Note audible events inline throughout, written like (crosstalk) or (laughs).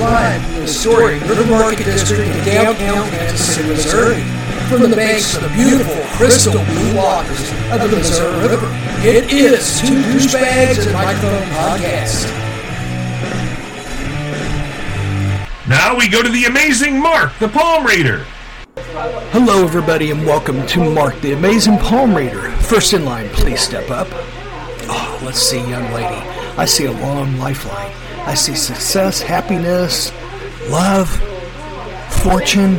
live from the historic River Market District in downtown Kansas City, Missouri. From the banks of the beautiful crystal blue waters of the Missouri River, it is Two Douchebags and Microphone Podcast. Now we go to the amazing Mark, the Palm Reader. Hello, everybody, and welcome to Mark, the Amazing Palm Reader. First in line, please step up. Oh, let's see, young lady. I see a long lifeline. I see success, happiness, love, fortune.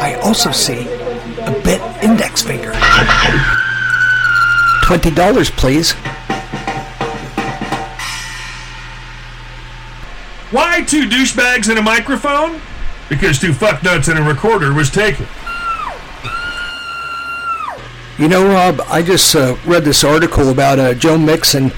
I also see a bit index finger. Twenty dollars, please. Why two douchebags and a microphone? Because two fucknuts and a recorder was taken. You know, Rob, I just uh, read this article about uh, Joe Mixon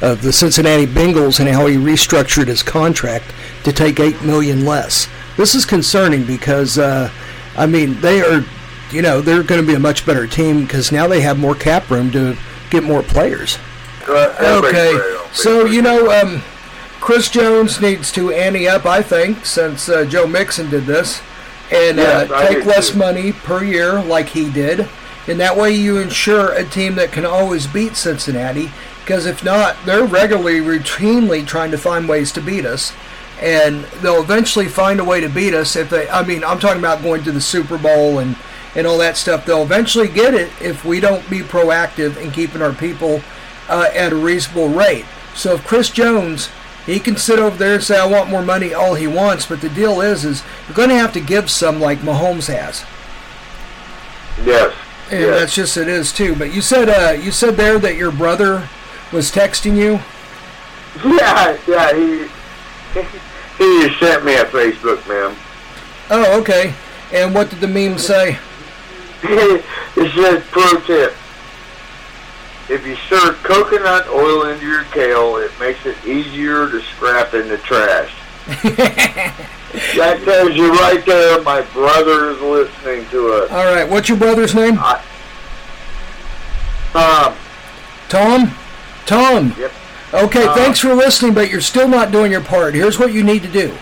of the Cincinnati Bengals and how he restructured his contract to take eight million less. This is concerning because, uh, I mean, they are, you know, they're going to be a much better team because now they have more cap room to get more players. Okay, so you know, um, Chris Jones needs to ante up, I think, since uh, Joe Mixon did this, and Yes, uh, take less too. money per year like he did. And that way you ensure a team that can always beat Cincinnati. Because if not, they're regularly, routinely trying to find ways to beat us. And they'll eventually find a way to beat us if they, I mean, I'm talking about going to the Super Bowl and, and all that stuff. They'll eventually get it if we don't be proactive in keeping our people uh, at a reasonable rate. So if Chris Jones, he can sit over there and say, I want more money all he wants. But the deal is, is you're going to have to give some like Mahomes has. Yes. And yes. that's just it is too. But you said uh, you said there that your brother was texting you. Yeah, yeah, he he just sent me a Facebook meme. Oh, okay. And what did the meme say? (laughs) it says pro tip. If you stir coconut oil into your kale, it makes it easier to scrap in the trash. (laughs) that tells you right there my brother is listening to us. All right. What's your brother's name? Um, Tom. Tom. Yep. Okay. Uh, thanks for listening, but you're still not doing your part. Here's what you need to do.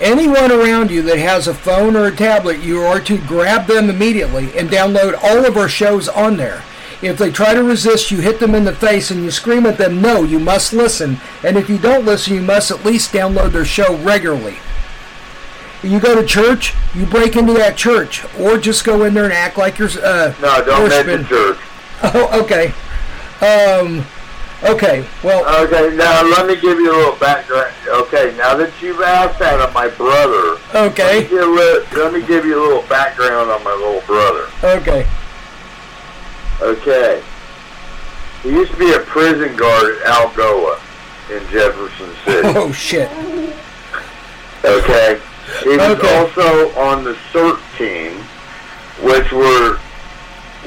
Anyone around you that has a phone or a tablet, you are to grab them immediately and download all of our shows on there. If they try to resist, you hit them in the face and you scream at them, no, you must listen. And if you don't listen, you must at least download their show regularly. You go to church, you break into that church, or just go in there and act like you're uh, no, don't mention church. (laughs) Oh, okay. Um, okay. Well, Okay, now let me give you a little background. Okay, now that you've asked that of my brother, okay. let me, give, let, let me give you a little background on my little brother. Okay. Okay. He used to be a prison guard at Algoa in Jefferson City. (laughs) Oh shit. Okay. He was Okay. also on the CERT team, which were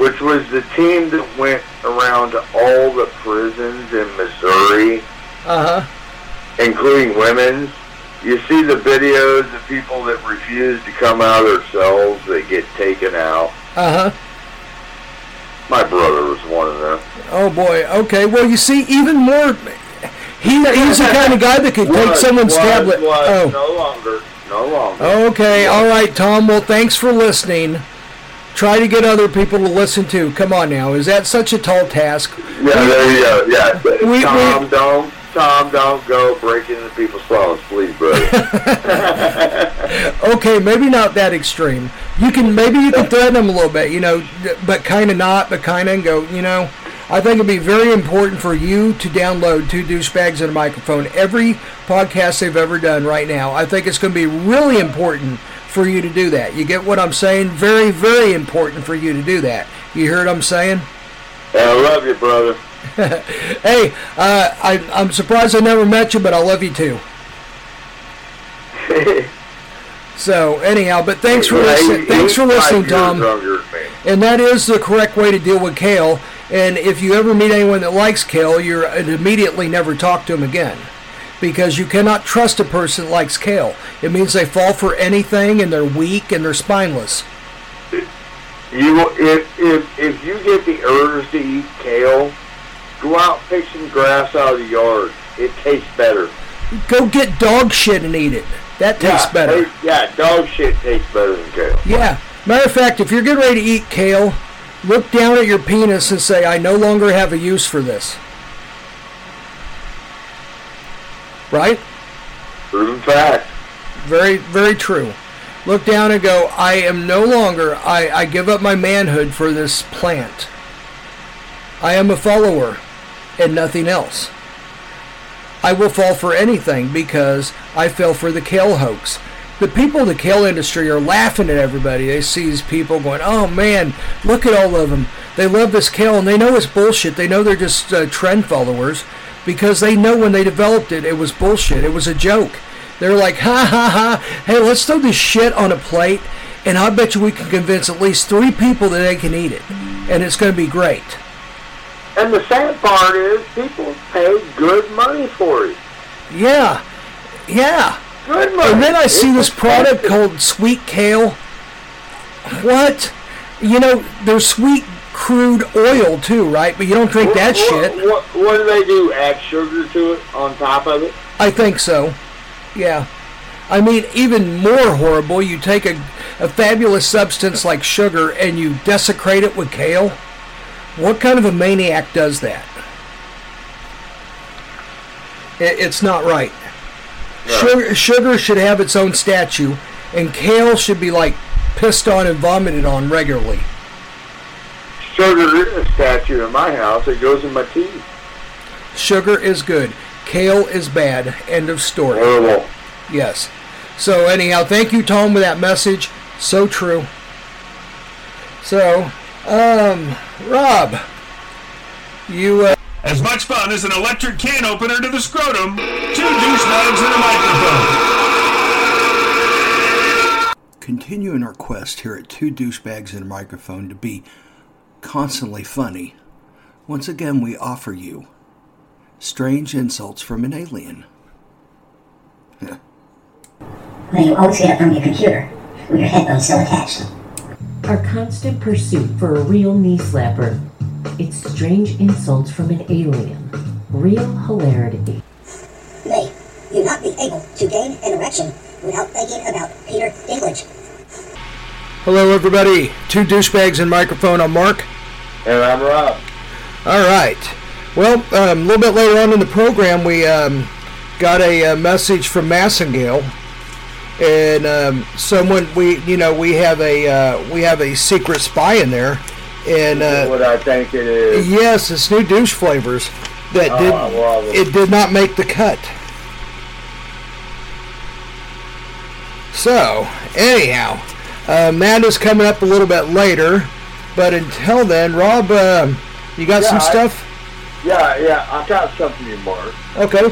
which was the team that went around to all the prisons in Missouri, Uh huh. including women's. You see the videos of people that refuse to come out of their cells, they get taken out. Uh huh. My brother was one of them. Oh boy. Okay. Well, you see, even more. He, he's the kind of guy that could take Was, someone's was, tablet. was, Oh. no longer, no longer. Okay. All right, Tom. Well, thanks for listening. Try to get other people to listen to. Come on now. Is that such a tall task? Yeah, there you go. Yeah, We- Tom, we- don't, Tom, don't go break into people's phones, please, brother. (laughs) Okay, maybe not that extreme. You can maybe you can threaten them a little bit, you know, but kind of not, but kind of go, you know. I think it'd be very important for you to download two douchebags and a microphone every podcast they've ever done right now. I think it's going to be really important for you to do that. You get what I'm saying? Very, very important for you to do that. You hear what I'm saying? I love you, brother. (laughs) Hey, uh, I, I'm surprised I never met you, but I love you too. (laughs) So anyhow, but thanks for listening. Thanks for listening, Tom. younger than me. And that is the correct way to deal with kale. And if you ever meet anyone that likes kale, you're immediately never talk to them again. Because you cannot trust a person that likes kale. It means they fall for anything and they're weak and they're spineless. You if if if you get the urge to eat kale, go out pick some grass out of the yard. It tastes better. Go get dog shit and eat it. That tastes yeah, better. yeah, dog shit tastes better than kale. Yeah. Matter of fact, if you're getting ready to eat kale, look down at your penis and say, I no longer have a use for this. Right? Proven fact. Very, very true. Look down and go, I am no longer, I, I give up my manhood for this plant. I am a follower and nothing else. I will fall for anything because I fell for the kale hoax. The people in the kale industry are laughing at everybody. They see these people going, oh man, look at all of them. They love this kale and they know it's bullshit. They know they're just uh, trend followers because they know when they developed it, it was bullshit. It was a joke. They're like, ha ha ha, hey, let's throw this shit on a plate and I bet you we can convince at least three people that they can eat it. And it's going to be great. And the sad part is people pay good money for it. Yeah, yeah. Good money. And then I see It's this product called sweet kale. What? You know, there's sweet crude oil too, right? But you don't drink that What- shit. What, what do they do? Add sugar to it on top of it? I think so. Yeah. I mean, even more horrible, you take a, a fabulous substance like sugar and you desecrate it with kale. What kind of a maniac does that? It, it's not right. Sugar, sugar should have its own statue, and kale should be like pissed on and vomited on regularly. Sugar is a statue in my house. It goes in my tea. Sugar is good. Kale is bad. End of story. Horrible. Yes. So anyhow, thank you, Tom, with that message. So true. So, um, Rob, you uh, As much fun as an electric can opener to the scrotum, two douchebags and a microphone. continuing our quest here at Two Douchebags and a Microphone to be constantly funny. Once again, we offer you strange insults from an alien. (laughs) Then you always get it from your computer with your headphones still attached. Our constant pursuit for a real knee slapper. It's strange insults from an alien. Real hilarity. May you not be able to gain an erection without thinking about Peter Dinklage. Hello, everybody. Two Douchebags and Microphone. I'm Mark. And I'm Rob. All right. Well, um, a little bit later on in the program, we um, got a, uh message from Massengill, and um, someone we, you know, we have a uh, we have a secret spy in there, and uh, what I think it is. yes, it's new douche flavors that Oh, did it. it did not make the cut. So, anyhow, uh, Matt is coming up a little bit later, but until then, Rob, uh, you got some I- stuff? Yeah, yeah, I got something you, Mark. Okay.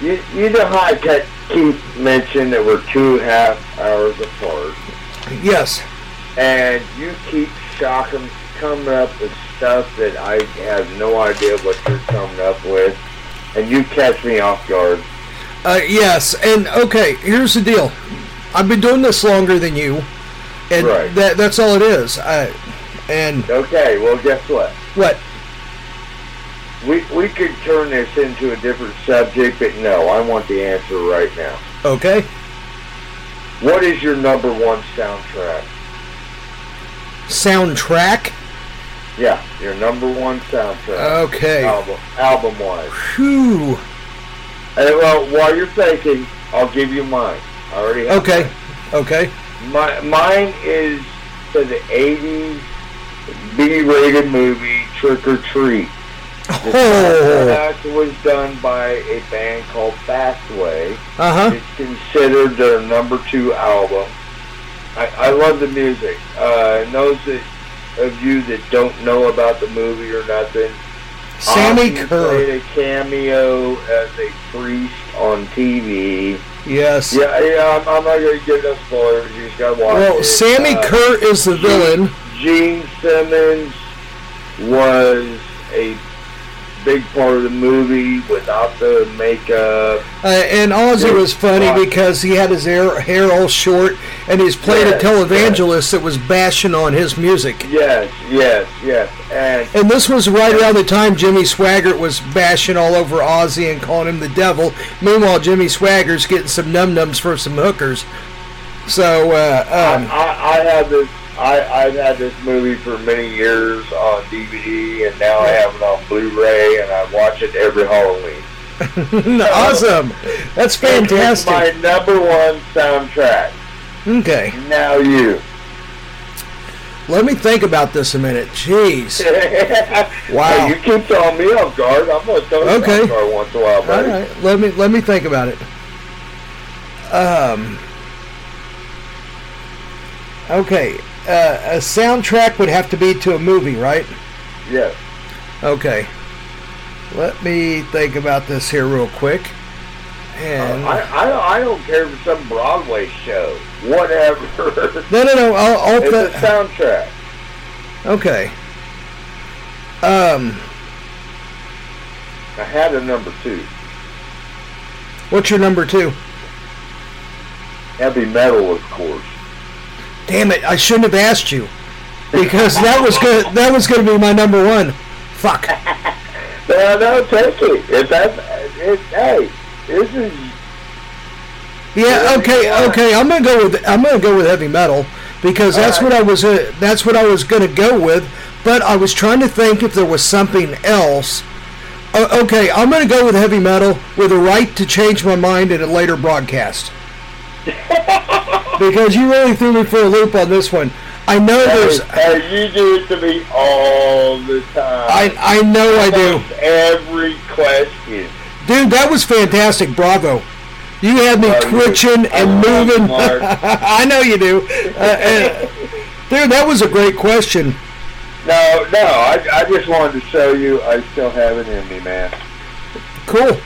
You, you know how I kept, keep mentioning that we're two half hours apart, Yes. and you keep shocking, coming up with stuff that I have no idea what you're coming up with, and you catch me off guard. Uh, yes, and okay, here's the deal. I've been doing this longer than you, and Right. that that's all it is. I, and Okay, well, guess what? what? We, we could turn this into a different subject, but no, I want the answer right now. Okay. What is your number one soundtrack? Soundtrack. Yeah, your number one soundtrack. Okay. Album, album wise. Whew. And well, while you're thinking, I'll give you mine. I already have Okay. Okay. My, mine is for the 80s B-rated movie Trick or Treat. The Oh. soundtrack was done by a band called Fastway. Uh huh. It's considered their number two album. I, I love the music. Uh, and those that, of you that don't know about the movie or nothing, Sammi Curr. played a cameo as a priest on TV. Yes. Yeah, yeah, I'm, I'm not to give no spoilers. You just got to watch Well, it. Sammi Uh, Curr is the villain. Gene Simmons was a big part of the movie without the makeup. Uh, and Ozzy was funny because he had his hair, hair all short, and he's playing a Yes, televangelist that was bashing on his music. Yes, yes, yes. And And this was right around the time Jimmy Swaggart was bashing all over Ozzy and calling him the devil. Meanwhile, Jimmy Swaggart's getting some num nums for some hookers. So, uh, um, I, I, I have this. I, I've had this movie for many years on DVD, and now I have it on Blu-ray, and I watch it every Halloween. (laughs) awesome. That's fantastic. my number one soundtrack. Okay, Now you. let me think about this a minute. Jeez. (laughs) Wow. Hey, you keep throwing me off guard. I'm gonna throw you Okay. off guard once in a while, All buddy. right, let me let me think about it. Um. Okay, uh, a soundtrack would have to be to a movie, right? Yes. Okay. Let me think about this here real quick. And I, I, don't- I don't care if it's some Broadway show. Whatever. no, no, no. I'll, I'll it's a soundtrack. okay. Um, I had a number two. what's your number two? Heavy metal, of course. Damn it! I shouldn't have asked you because that was good. That was going to be my number one. Fuck. (laughs) No, no, take it. If that's, it, hey, this is Yeah. Okay. Okay. I'm gonna go with I'm gonna go with heavy metal because that's All what. I was. Uh, that's what I was gonna go with. But I was trying to think if there was something else. Uh, okay, I'm gonna go with heavy metal with a right to change my mind in a later broadcast. (laughs) because you really threw me for a loop on this one. I know there's. Hey, hey, you do it to me all the time. I I know I do. Every question. Dude, that was fantastic. Bravo. You had me you. twitching and moving. (laughs) I know you do. Uh, uh, dude, that was a great question. No, no, I, I just wanted to show you I still have it in me, man. Cool.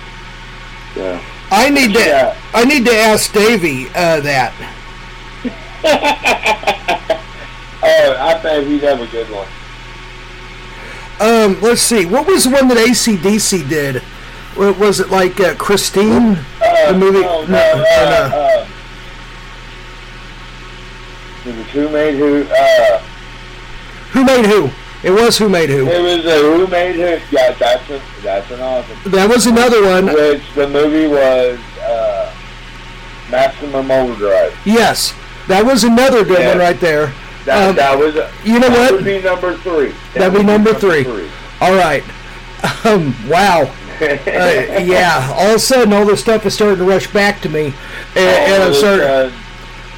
Yeah. I need to. Yeah. I need to ask Davey uh, that. (laughs) Oh, I think he'd have a good one. Um, let's see. What was the one that ACDC did? Was it like uh, Christine? Uh, the movie? No, no, no, uh, no. uh, was Who Made Who? Uh, Who made who? It was Who made who. it was a Who Made Who? Yeah, that's a, that's an awesome. That was another one. Which the movie was uh, Maximum Overdrive. Yes, that was another good Yeah. one right there. That, Um, that was. you know that what? would be number three. That That'd be would number three. All right. Um, wow. (laughs) Uh, yeah. All of a sudden, all this stuff is starting to rush back to me, and, and I'm starting. uh,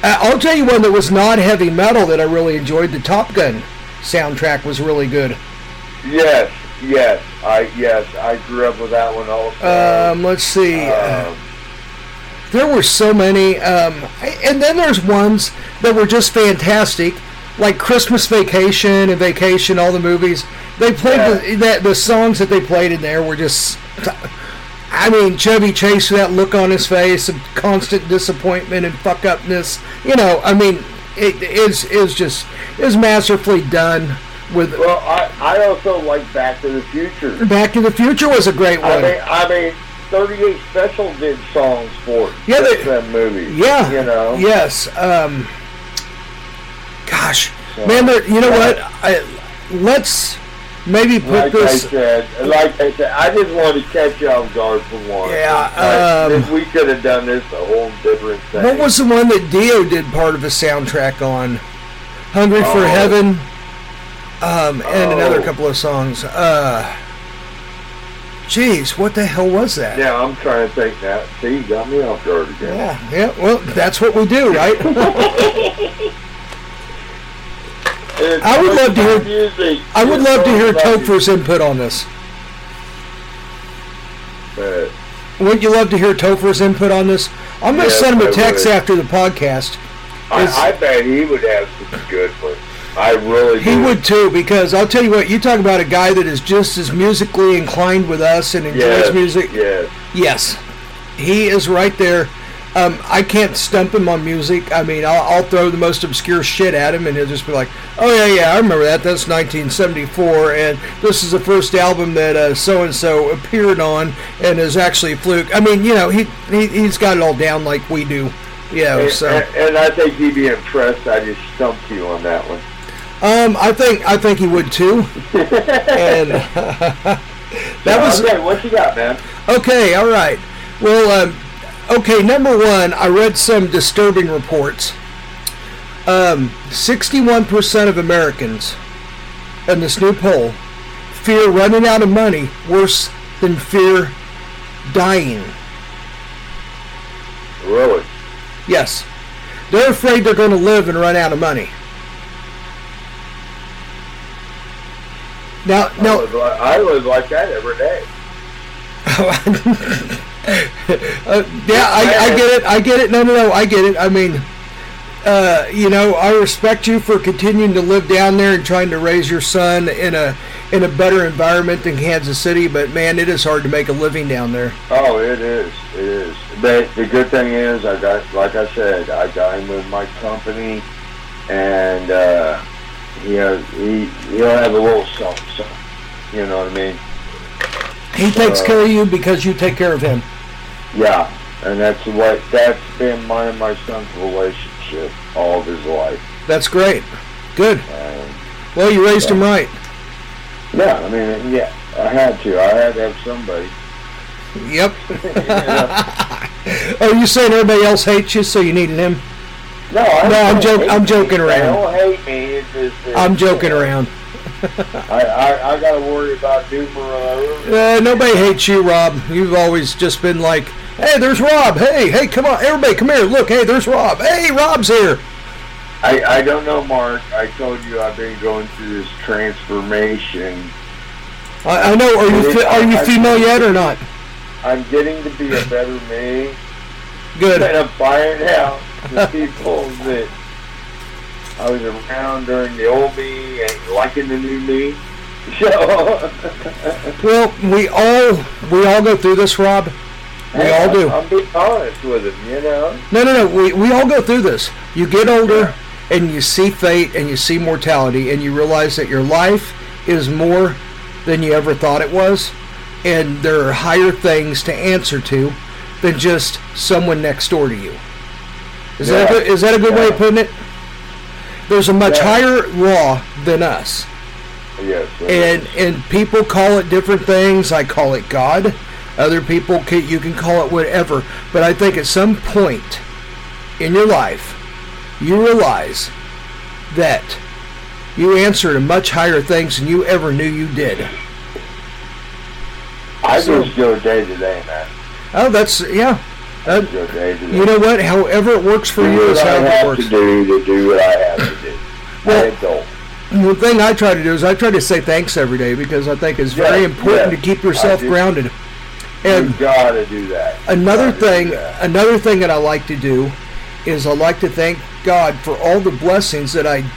I'll tell you one that was not heavy metal that I really enjoyed. The Top Gun soundtrack was really good. yes, yes, I yes, I grew up with that one also. Um, let's see. Um, there were so many, um, and then there's ones that were just fantastic, like Christmas Vacation and Vacation. All the movies they played the, that the songs that they played in there were just. I mean, Chevy Chase with that look on his face of constant disappointment and fuck upness. You know, I mean, it is is just is masterfully done. With well, I I also like Back to the Future. Back to the Future was a great I one. mean, I mean, 38 Special did songs for Yeah, they- them movies. Yeah. you know. Yes. Um, gosh, So, man, you know what? I, let's maybe put Like I this. said, like I said, I just wanted to catch you off guard for one. Yeah, Like, um, if we could have done this a whole different thing. What was the one that Dio did part of a soundtrack on? Hungry for Oh. Heaven. Um, and another Oh. couple of songs. Uh, jeez, what the hell was that? Yeah, I'm trying to think now. See, you got me off guard again. Yeah, yeah, well, that's what we do, right? (laughs) I would love to hear- music. I would It's love to hear Topher's input on this. music. Wouldn't you love to hear Topher's input on this? I'm going to Yes, send him a text after the podcast. I, I bet he would have some good ones. I really He do. would too, because I'll tell you what, you talk about a guy that is just as musically inclined with us and enjoys Yes, music. Yes. Yes, he is right there. Um, I can't stump him on music. I mean, I'll, I'll throw the most obscure shit at him, and he'll just be like, "Oh yeah, yeah, I remember that. That's 1974, and this is the first album that so and so appeared on, and is actually a fluke." I mean, you know, he, he he's got it all down like we do. You know, And, so and, and I think he'd be impressed. I just stumped you on that one. Um, I think I think he would too. and (laughs) that was okay. What you got, man? Okay, all right. Well, um, okay, number one, I read some disturbing reports. Um, 61% of Americans in this new poll fear running out of money worse than fear dying. Really? Yes. They're afraid they're going to live and run out of money. Now, I now, live, like, I live like that every day. (laughs) uh, yeah, I, I get it. I get it. No, no, no. I get it. I mean, uh, you know, I respect you for continuing to live down there and trying to raise your son in a in a better environment than Kansas City. But man, it is hard to make a living down there. Oh, it is. It is. But the good thing is, I got, like I said, I got him with my company, and uh, he has, he he'll have a little something, something. You know what I mean? He takes Uh, care of you because you take care of him. Yeah. And that's what that's been my and my son's relationship all of his life. That's great. Good. Well, you raised him right. yeah, I mean, yeah, I had to. I had to have somebody. Yep. (laughs) You know? (laughs) Are you saying everybody else hates you, so you needed him? No, I No, I'm hate I'm me. joking They around. don't hate me. It's just, that, I'm joking around. (laughs) I, I, I got to worry about numero. Uh, nobody hates you, Rob. You've always just been like, hey, there's Rob. Hey, hey, come on. Everybody, come here. Look, hey, there's Rob. Hey, Rob's here. I, I don't know, Mark. I told you I've been going through this transformation. I, I know. Are you fe- are you female yet or not? I'm getting to be a better me, Good. and I'm finding out the people that I was around during the old me and liking the new me. So, (laughs) Well, we all we all go through this, Rob. We all do. I'm being honest with him, you know. No, no, no. We, we all go through this. You get older and you see fate and you see mortality and you realize that your life is more than you ever thought it was. And there are higher things to answer to than just someone next door to you. Is, that, a good, is that a good way of putting it? There's a much Yeah. higher law than us. Yes. And, and people call it different things. I call it God. Other people, can, you can call it whatever. But I think at some point in your life, you realize that you answer to much higher things than you ever knew you did. I so- just go day to day, man. Oh, that's yeah. Uh, Go day to day. you know what? However it works for do you is how it works. to do to do what I have to do. Well-. The thing I try to do is I try to say thanks every day because I think it's very important yes, to keep yourself grounded. And you gotta do that. Another Gotta do thing, that. another thing that I like to do is I like to thank God for all the blessings that I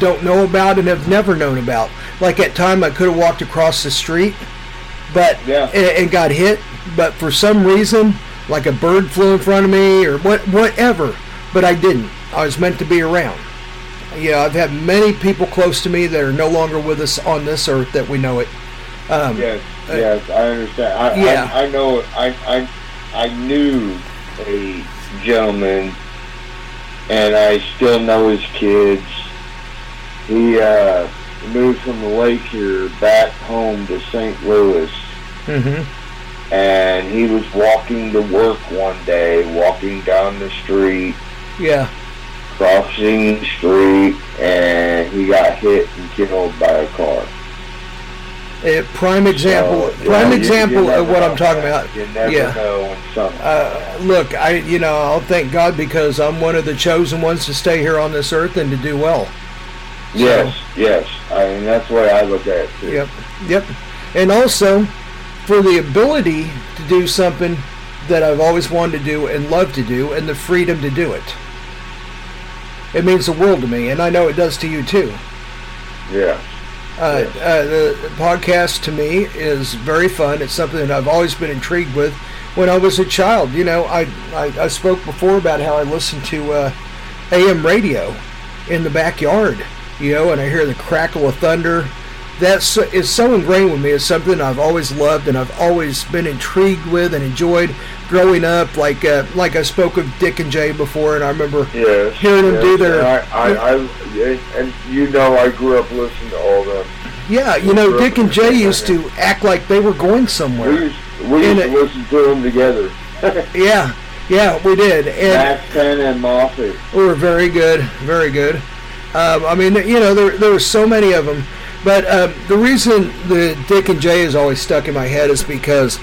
don't know about and have never known about. Like at time I could have walked across the street, but Yeah. and, and got hit, but for some reason, like a bird flew in front of me or what, whatever, but I didn't. I was meant to be around. Yeah, I've had many people close to me that are no longer with us on this earth that we know it. Um, Yes, yes, I understand. I, yeah. I, I know. I, I, I knew a gentleman, and I still know his kids. He uh, moved from the lake here back home to St. Louis, mhm. And he was walking to work one day, walking down the street, Yeah. crossing the street, and he got hit and killed by a car. A prime example. So, prime example you of what I'm talking man. about. You never Yeah. know when something. Uh, look, I you know I'll thank God because I'm one of the chosen ones to stay here on this earth and to do well. yes, yes. I mean, that's the way I look at it. Too. Yep, yep. And also for the ability to do something that I've always wanted to do and love to do, and the freedom to do it. It means the world to me, and I know it does to you too. Yeah. Uh, uh, the podcast to me is very fun. It's something that I've always been intrigued with when I was a child. You know, I I, I spoke before about how I listened to uh, AM radio in the backyard. You know, and I hear the crackle of thunder. That's so ingrained with me. It's something I've always loved and I've always been intrigued with and enjoyed growing up. Like uh, like I spoke of Dick and Jay before, and I remember Yes. Hearing them yes, do their- and I, I, I, and you know, I grew up listening to all them. Yeah, you know, Dick and Jay used to act like they were going somewhere. We used, we used it- to listen to them together. (laughs) Yeah, yeah, we did, and Max Penn and Moffat. we were very good, very good. Um, I mean, you know, there there were so many of them, but um, the reason the Dick and Jay is always stuck in my head is because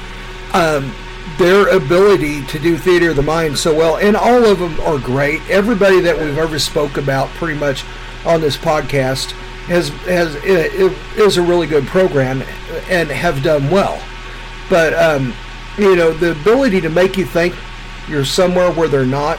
um, their ability to do theater of the mind so well, and all of them are great. Everybody that we've ever spoke about, pretty much on this podcast, has has is a really good program and have done well. But um, you know, the ability to make you think you're somewhere where they're not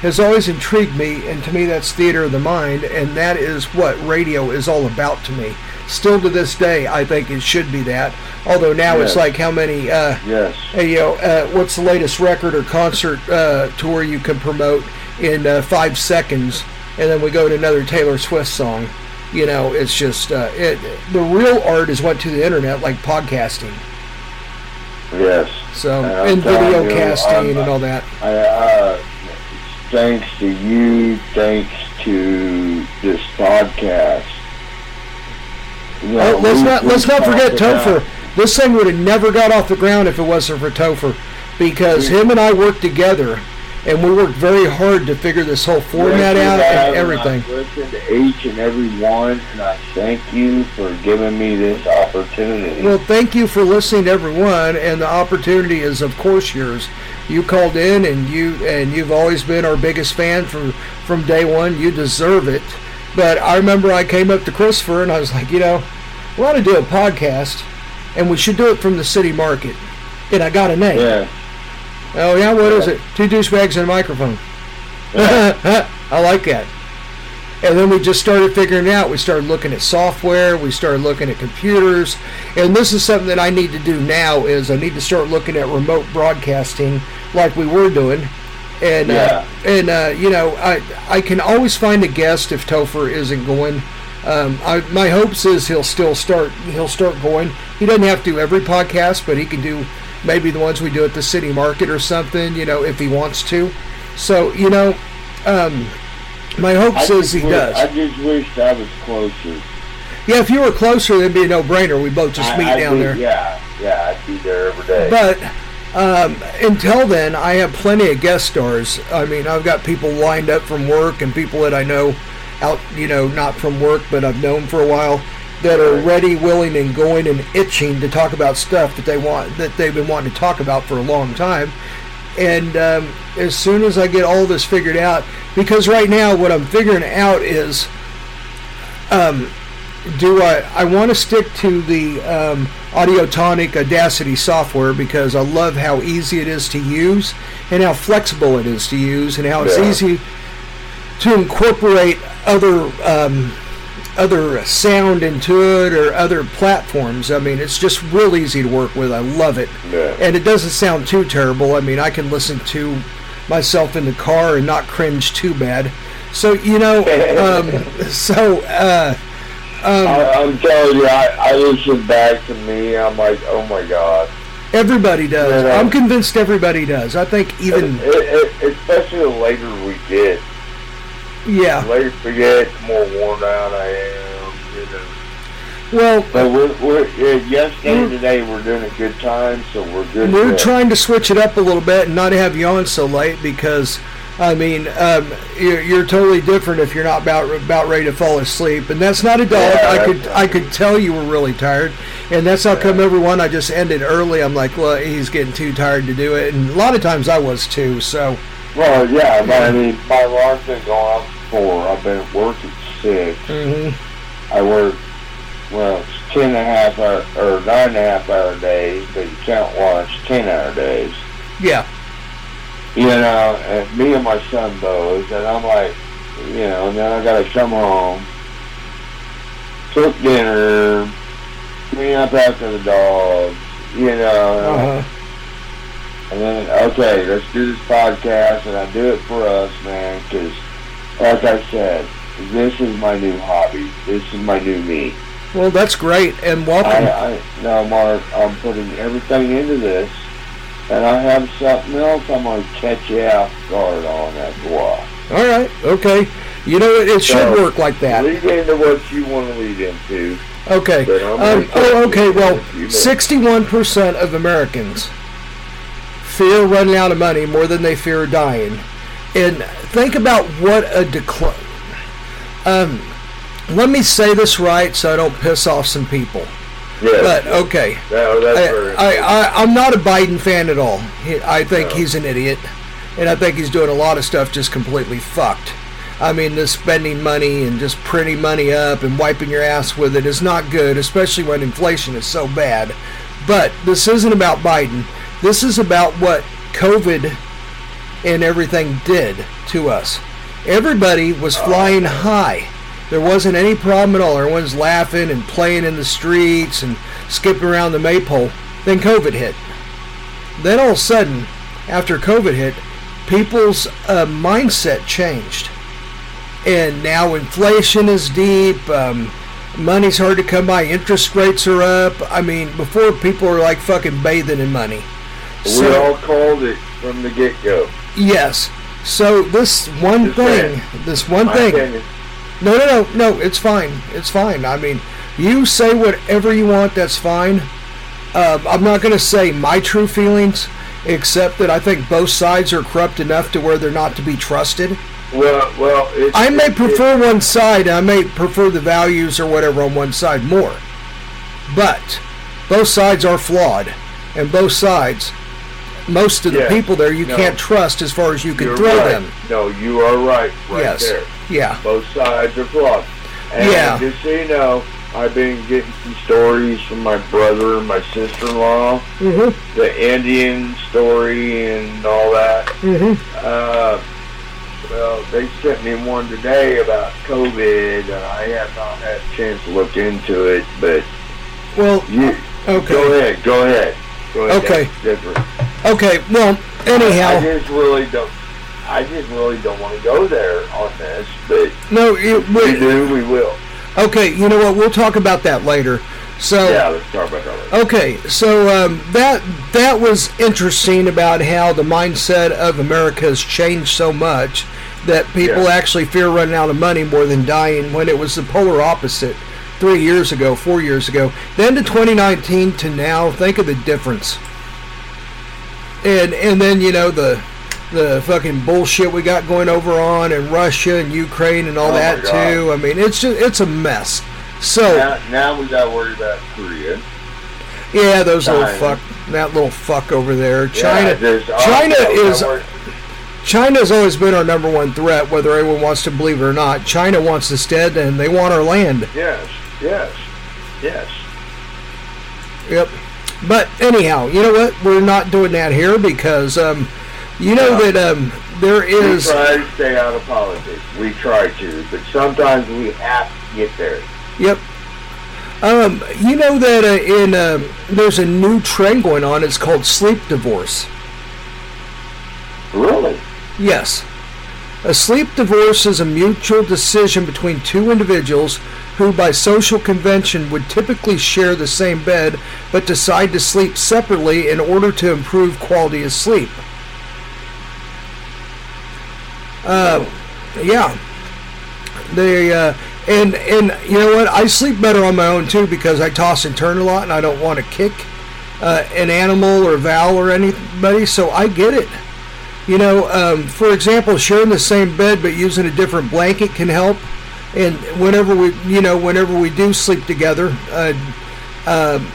has always intrigued me, and to me, that's theater of the mind, and that is what radio is all about to me. Still to this day, I think it should be that. Although now it's like how many, uh, Yes. you know, uh, what's the latest record or concert uh, tour you can promote in uh, five seconds, and then we go to another Taylor Swift song. You know, it's just uh, it. The real art is went to the internet, like podcasting. Yes. So And and video you, casting I'm- and all that. I, uh, thanks to you, thanks to this podcast. You know, Oh, let's we- not we let's not forget Topher. This thing would have never got off the ground if it wasn't for Topher, because him and I worked together, and we worked very hard to figure this whole format out and everything. I listened to each and every one, and I thank you for giving me this opportunity. Well, thank you for listening to everyone, and the opportunity is, of course, yours. You called in, and you and you've always been our biggest fan from from day one. You deserve it. But I remember I came up to Christopher, and I was like, you know, we ought to do a podcast, and we should do it from the city market. And I got a name. yeah. Oh yeah, what is it? Two douchebags and a microphone. (laughs) I like that. And then we just started figuring it out. We started looking at software. We started looking at computers. And this is something that I need to do now is I need to start looking at remote broadcasting like we were doing. And uh, and uh, you know I I can always find a guest if Topher isn't going. Um, I, my hopes is he'll still start he'll start going. He doesn't have to do every podcast, but he can do maybe the ones we do at the city market or something. You know if he wants to. So you know, um, my hopes is he wish- does. I just wished I was closer. Yeah, if you were closer, it'd be a no-brainer. We both just I- meet I'd down there. Yeah, yeah, I'd be there every day. But um, until then, I have plenty of guest stars. I mean, I've got people lined up from work and people that I know out, you know, not from work, but I've known for a while that are ready, willing, and going and itching to talk about stuff that they want that they've been wanting to talk about for a long time. And um, as soon as I get all this figured out, because right now what I'm figuring out is um, do I I want to stick to the um, Audiotonic Audacity software because I love how easy it is to use and how flexible it is to use and how it's easy to incorporate other um, other sound into it or other platforms. I mean, it's just real easy to work with. I love it, Yeah. and it doesn't sound too terrible. I mean, I can listen to myself in the car and not cringe too bad. So you know, (laughs) um, so. Uh, Um, I, I'm telling you, I, I listen back to me. I'm like, oh my god. Everybody does. Yeah. I'm convinced everybody does. I think even It, it, especially the later we get, the yeah. later we get, the more worn out I am. You know. Well, But we're, we're yesterday and today we're doing a good time, so we're good. we're trying to switch it up a little bit and not have you on so late because I mean um, you're, you're totally different if you're not about about ready to fall asleep, and that's not a dog. Yeah, I could I could tell you were really tired, and that's how come everyone I just ended early. I'm like, well, he's getting too tired to do it, and a lot of times I was too. So Well, yeah, but I mean, my alarm's been going off four. I've been at work at six. mhm. I work, well, it's ten and a half hour, or nine and a half hour days, but you count lunch, ten hour days. yeah, You know, and me and my son both, and I'm like, you know, and then I gotta come home, cook dinner, clean up after the dogs, you know, uh-huh. And then, okay, let's do this podcast, and I do it for us, man, because, like I said, this is my new hobby. This is my new me. Well, that's great, and welcome. I, I now, Mark, I'm putting everything into this, and I have something else I'm going to catch you off guard on after a while. All right, okay. You know, it, it should work like that. Lead into what you want to lead into. Okay. But I'm gonna Um, oh, okay. Well, in a few minutes. 61% of Americans fear running out of money more than they fear dying. And think about what a decline. Um, let me say this right so I don't piss off some people. Yes. But okay. No, that's I, I, I, I'm not a Biden fan at all. I think No. he's an idiot. And I think he's doing a lot of stuff just completely fucked. I mean, this spending money and just printing money up and wiping your ass with it is not good, especially when inflation is so bad. But this isn't about Biden. This is about what COVID and everything did to us. Everybody was oh, flying high. There wasn't any problem at all. Everyone's laughing and playing in the streets and skipping around the maypole. Then COVID hit. Then all of a sudden, after COVID hit, people's uh, mindset changed. And now inflation is deep. Um, money's hard to come by. Interest rates are up. I mean, before people were like fucking bathing in money. we all called it from the get go. Yes. So this one Just thing, saying. this one thing. opinion. No, no, no, no. It's fine. It's fine. I mean, you say whatever you want. That's fine. Uh, I'm not going to say my true feelings, except that I think both sides are corrupt enough to where they're not to be trusted. Well, well, it, I may it- prefer one side. I may prefer the values or whatever on one side more. But both sides are flawed, and both sides, most of the people there, you No. can't trust as far as you can throw right. them. No, you are right. Right yes. there. Yeah. Both sides are flawed. And Yeah. just so you know, I've been getting some stories from my brother and my sister-in-law, Mhm. the Indian story and all that. Mm-hmm. Uh, well, they sent me one today about COVID, and I have not had a chance to look into it. But Well, you, Okay. go ahead, go ahead, go ahead. Okay. That's different. okay. Well, I anyhow, just really don't. I just really don't want to go there on this, but no. If we wait, do, we will. okay. You know what? We'll talk about that later. So. Yeah, let's talk about that. later. Okay, so um, that that was interesting about how the mindset of America has changed so much that people Yeah. actually fear running out of money more than dying when it was the polar opposite three years ago, four years ago. Then to 2019 to now, think of the difference. And and then you know the the fucking bullshit we got going over on in Russia and Ukraine and all Oh that too. I mean, it's just it's a mess. So. Now, now we got to worry about Korea. Yeah, those little fuck, that little fuck over there. China, oh, China is China's always been our number one threat, whether anyone wants to believe it or not. China wants us dead, and they want our land. Yes, yes, yes. Yep. But anyhow, you know what? We're not doing that here because, um, you know Yeah. that um, there We try to stay out of politics. We try to, but sometimes we have to get there. Yep. Um, you know that uh, in um, there's a new trend going on. It's called sleep divorce. Really? Yes. A sleep divorce is a mutual decision between two individuals who, by social convention, would typically share the same bed but decide to sleep separately in order to improve quality of sleep. Uh, yeah. They uh, and and you know what? I sleep better on my own too because I toss and turn a lot and I don't want to kick uh, an animal or Val or anybody. So I get it. You know, um, for example, sharing the same bed but using a different blanket can help. And whenever we, you know, whenever we do sleep together, uh, um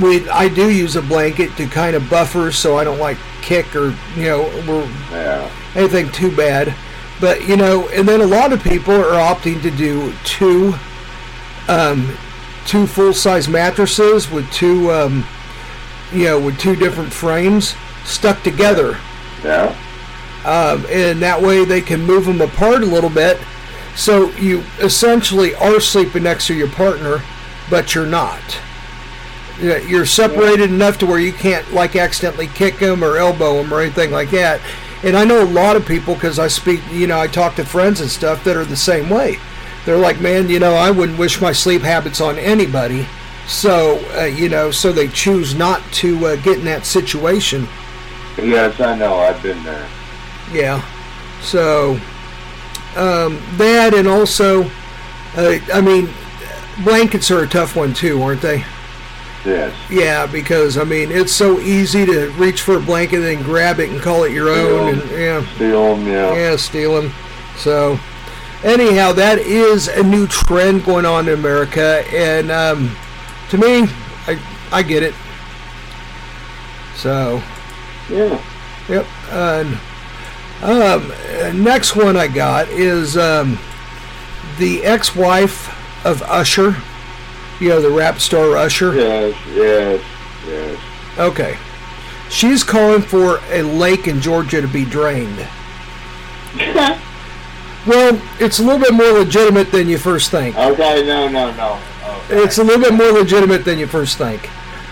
we I do use a blanket to kind of buffer so I don't like kick or you know we're Yeah. Anything too bad. But you know, and then a lot of people are opting to do two, um, two full size mattresses with two, um, you know, with two different frames stuck together, Yeah. um, and that way they can move them apart a little bit. So you essentially are sleeping next to your partner, but you're not. You're separated enough to where you can't like accidentally kick them or elbow them or anything like that. And I know a lot of people because I speak, you know, I talk to friends and stuff that are the same way. They're like, man, you know, I wouldn't wish my sleep habits on anybody. So, uh, you know, so they choose not to uh, get in that situation. Yes, I know. I've been there. Yeah. So, um, that and also, uh, I mean, blankets are a tough one too, aren't they? Yeah, because I mean, it's so easy to reach for a blanket and grab it and call it your own, and yeah, Steal them, yeah. yeah, steal them. So, anyhow, that is a new trend going on in America, and um, to me, I I get it. So, Yeah. Yep. And um, next one I got is um, the ex-wife of Usher. You know the rap star Usher. Yes, yes, yes. Okay. She's calling for a lake in Georgia to be drained. (laughs) Well, it's a little bit more legitimate than you first think. Okay, no, no, no. Okay. It's a little bit more legitimate than you first think.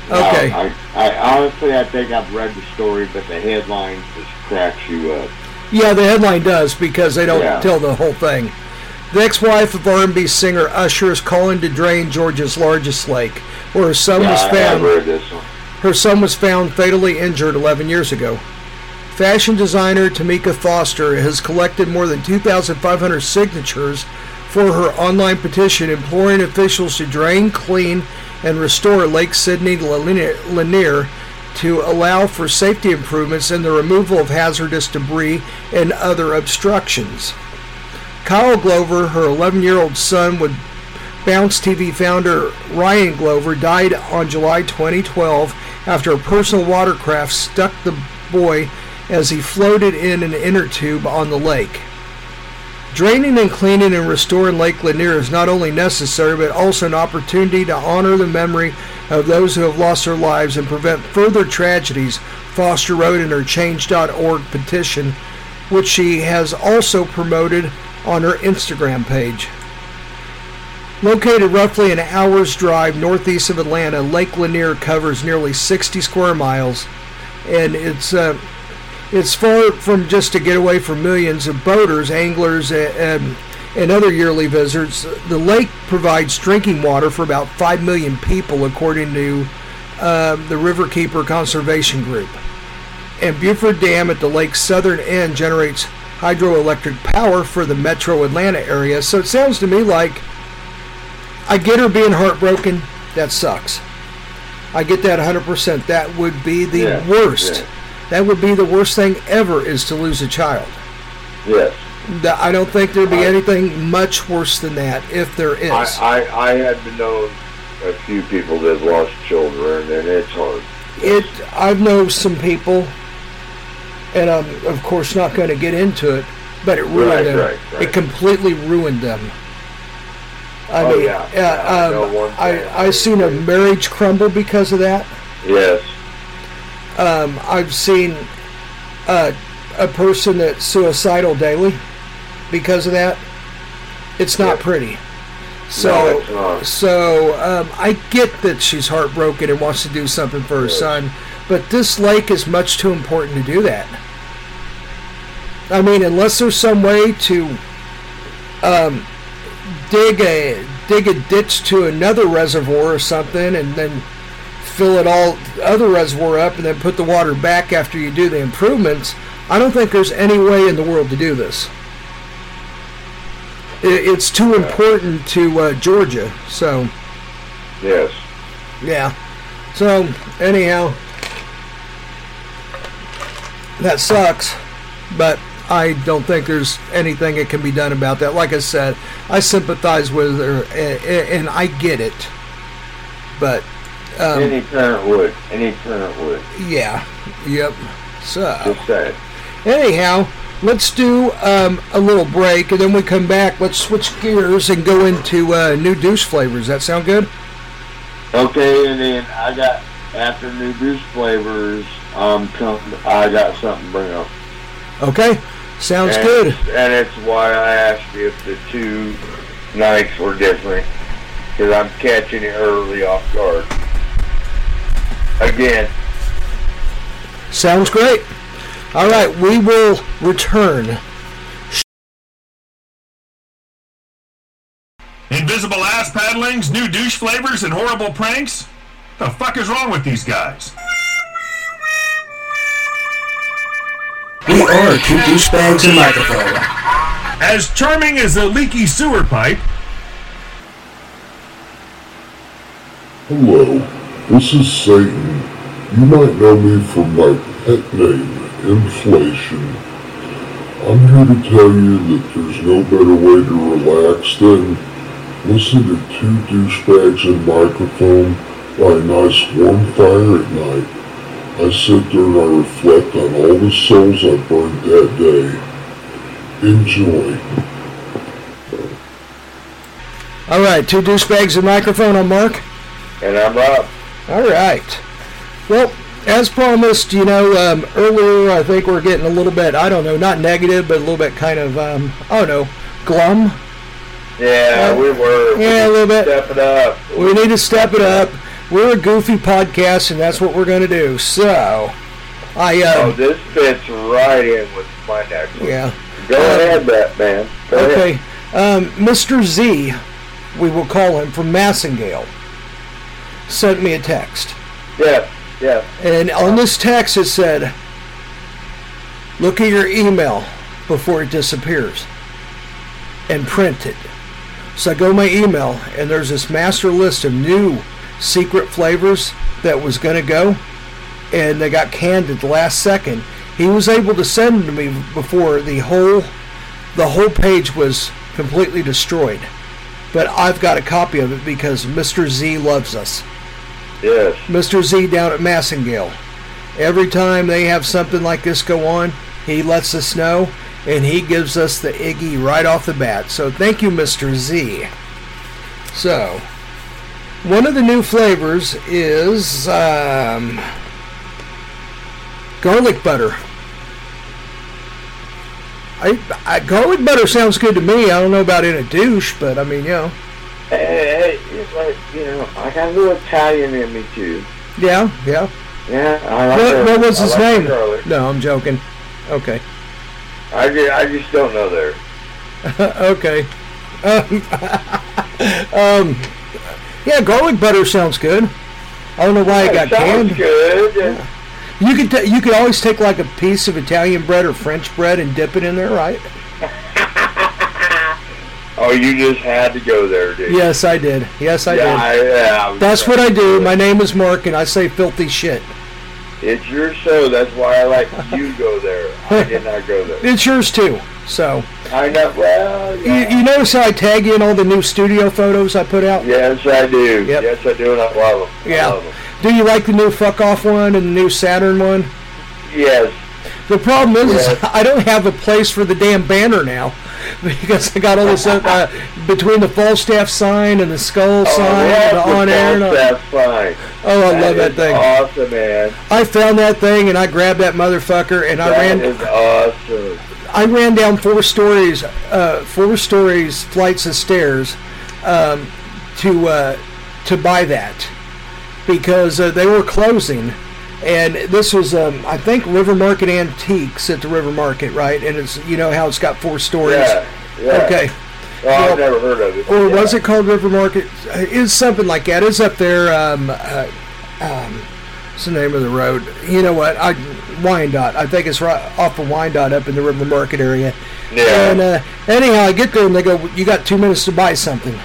No, Okay. I, I honestly, I think I've read the story, but the headline just cracks you up. Yeah, the headline does because they don't Yeah. tell the whole thing. The ex-wife of R&B singer Usher is calling to drain Georgia's largest lake, where her son Yeah, was found. Her son was found fatally injured 11 years ago. Fashion designer Tamika Foster has collected more than 2,500 signatures for her online petition imploring officials to drain, clean, and restore Lake Lanier Lanier to allow for safety improvements and the removal of hazardous debris and other obstructions. Kyle Glover, her 11 year old son, would Bounce TV founder Ryan Glover died on July 2012 after a personal watercraft stuck the boy as he floated in an inner tube on the lake. Draining and cleaning and restoring Lake Lanier is not only necessary but also an opportunity to honor the memory of those who have lost their lives and prevent further tragedies, Foster wrote in her Change.org petition, which she has also promoted on her Instagram page. Located roughly an hour's drive northeast of Atlanta, Lake Lanier covers nearly 60 square miles, and it's uh, it's far from just a getaway for millions of boaters, anglers, and and other yearly visitors. The lake provides drinking water for about five million people, according to uh, the Riverkeeper Conservation Group. And Buford Dam at the lake's southern end generates hydroelectric power for the metro Atlanta area. So it sounds to me like I get her being heartbroken. That sucks. I get that 100%. That would be the Yeah, worst. yeah. That would be the worst thing ever is to lose a child. Yes. I don't think there'd be I- anything much worse than that if there is. I, I, I had to know a few people that lost children, and it's hard. it I've known some people and I'm of course not going to get into it, but it ruined Right, them. right, right. It completely ruined them. I Oh, mean, yeah. uh, Yeah, I um, know I thing. I seen a marriage crumble because of that. Yes. Um, I've seen uh, a person that's suicidal daily because of that. It's not Yep. pretty. So, No, so um, I get that she's heartbroken and wants to do something for her Yes. son, but this lake is much too important to do that. I mean, unless there's some way to um, dig a dig a ditch to another reservoir or something, and then fill it all other reservoir up, and then put the water back after you do the improvements. I don't think there's any way in the world to do this. I- It's too important to uh, Georgia, so Yes. yeah. So anyhow, that sucks, but I don't think there's anything that can be done about that. Like I said, I sympathize with her, a- a- and I get it. But um, any parent would. Any parent would. yeah, yep. So Just anyhow, let's do um, a little break, and then we come back. Let's switch gears and go into uh, new douche flavors. That sound good? Okay, and then I got after new juice flavors. Um, come, I got something to bring up. Okay, sounds and, good. And it's why I asked if the two nights were different, because I'm catching it early off guard. again. Sounds great. All right, we will return. Invisible ass paddlings, new douche flavors, and horrible pranks? The fuck is wrong with these guys? We are two douchebags and a microphone. As charming as a leaky sewer pipe, Hello, this is Satan. You might know me from my pet name, Inflation. I'm here to tell you that there's no better way to relax than listen to two douchebags and microphone by a nice warm fire at night. I sit there and I reflect on all the souls I burned that day. Enjoy. All right, two douchebags and microphone. I'm Mark. And I'm Rob. All right. Well, as promised, you know, um, earlier I think we're getting a little bit, I don't know, not negative, but a little bit kind of, um, I don't know, glum. Yeah, Uh, we were. we yeah, a little bit. Step it up. We need to step it up. We're a goofy podcast, and that's what we're going to do. So, I, Oh, uh, this fits right in with my next one. yeah. Go Uh, ahead, Batman. Go. Okay. Um, Mr. Z, we will call him from Massengill, sent me a text. Yeah, yeah. And on this text it said, look at your email before it disappears and print it. So I go to my email and there's this master list of new secret flavors that was going to go and they got canned at the last second. He was able to send them to me before the whole the whole page was completely destroyed. But I've got a copy of it because Mr. Z loves us. Yes. Mr. Z down at Massengill. Every time they have something like this go on, he lets us know and he gives us the Iggy right off the bat. So thank you, Mr. Z. So, one of the new flavors is um, garlic butter. I, I, garlic butter sounds good to me. I don't know about in a douche, but I mean, you know. Hey, hey, it's like, you know, I got a little Italian in me, too. Yeah, yeah. Yeah, I like What, the- what was I his like name? No, I'm joking. Okay. I just, I just don't know there. (laughs) okay. Um, (laughs) um, yeah, garlic butter sounds good. I don't know why it got sounds canned. good. You could t- you could always take like a piece of Italian bread or French bread and dip it in there, right? (laughs) Oh, you just had to go there, dude. Yes, I did. Yes, I yeah, did. I, yeah. I That's what I do. My name is Mark, and I say filthy shit. It's your show. That's why I like you go there. I did not go there. (laughs) It's yours too. So I know. Well, you, yeah. you notice how I tag you in all the new studio photos I put out? Yes, I do. Yep. Yes, I do, and I love them. Yeah. love 'em. Do you like the new fuck off one and the new Saturn one? Yes. The problem is, is (laughs) I don't have a place for the damn banner now (laughs) because I got all this uh, between the Falstaff sign and the skull Oh, sign, yes, the on air. And all, oh, I love that thing. Awesome, man. I found that thing and I grabbed that motherfucker and I ran. is awesome. I ran down four stories, uh, four stories, flights of stairs, um, to uh, to buy that because uh, they were closing, and this was um, I think River Market Antiques at the River Market, right? And it's you know how it's got four stories. Yeah. Yeah. Okay. Well, I've never heard of it. Or Yeah. was it called River Market? Uh, It's something like that. It's up there. Um, uh, um, what's the name of the road? You know what? I Wyandotte. I think it's right off of Wyandotte up in the River Market area. Yeah. And uh, anyhow, I get there and they go, "You got two minutes to buy something."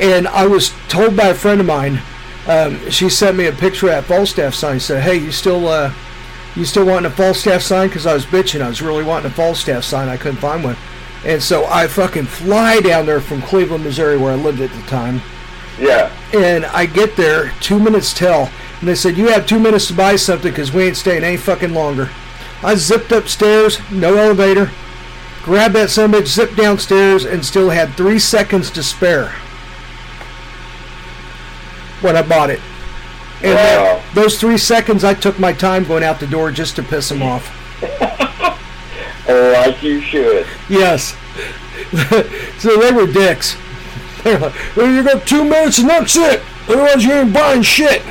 And I was told by a friend of mine. Um, she sent me a picture of that Falstaff sign. Said, "Hey, you still uh, you still wanting a Falstaff sign?" Because I was bitching. I was really wanting a Falstaff sign. I couldn't find one. And so I fucking fly down there from Cleveland, Missouri, where I lived at the time. Yeah. And I get there two minutes till, and they said, "You have two minutes to buy something because we ain't staying any fucking longer." I zipped upstairs, no elevator, grabbed that son of a bitch, zipped downstairs, and still had three seconds to spare when I bought it. And Wow. those three seconds, I took my time going out the door just to piss him off. (laughs) Oh, like you should. Yes. (laughs) so they were dicks. (laughs) They're like, well, you got two minutes and that's it. Otherwise, you ain't buying shit.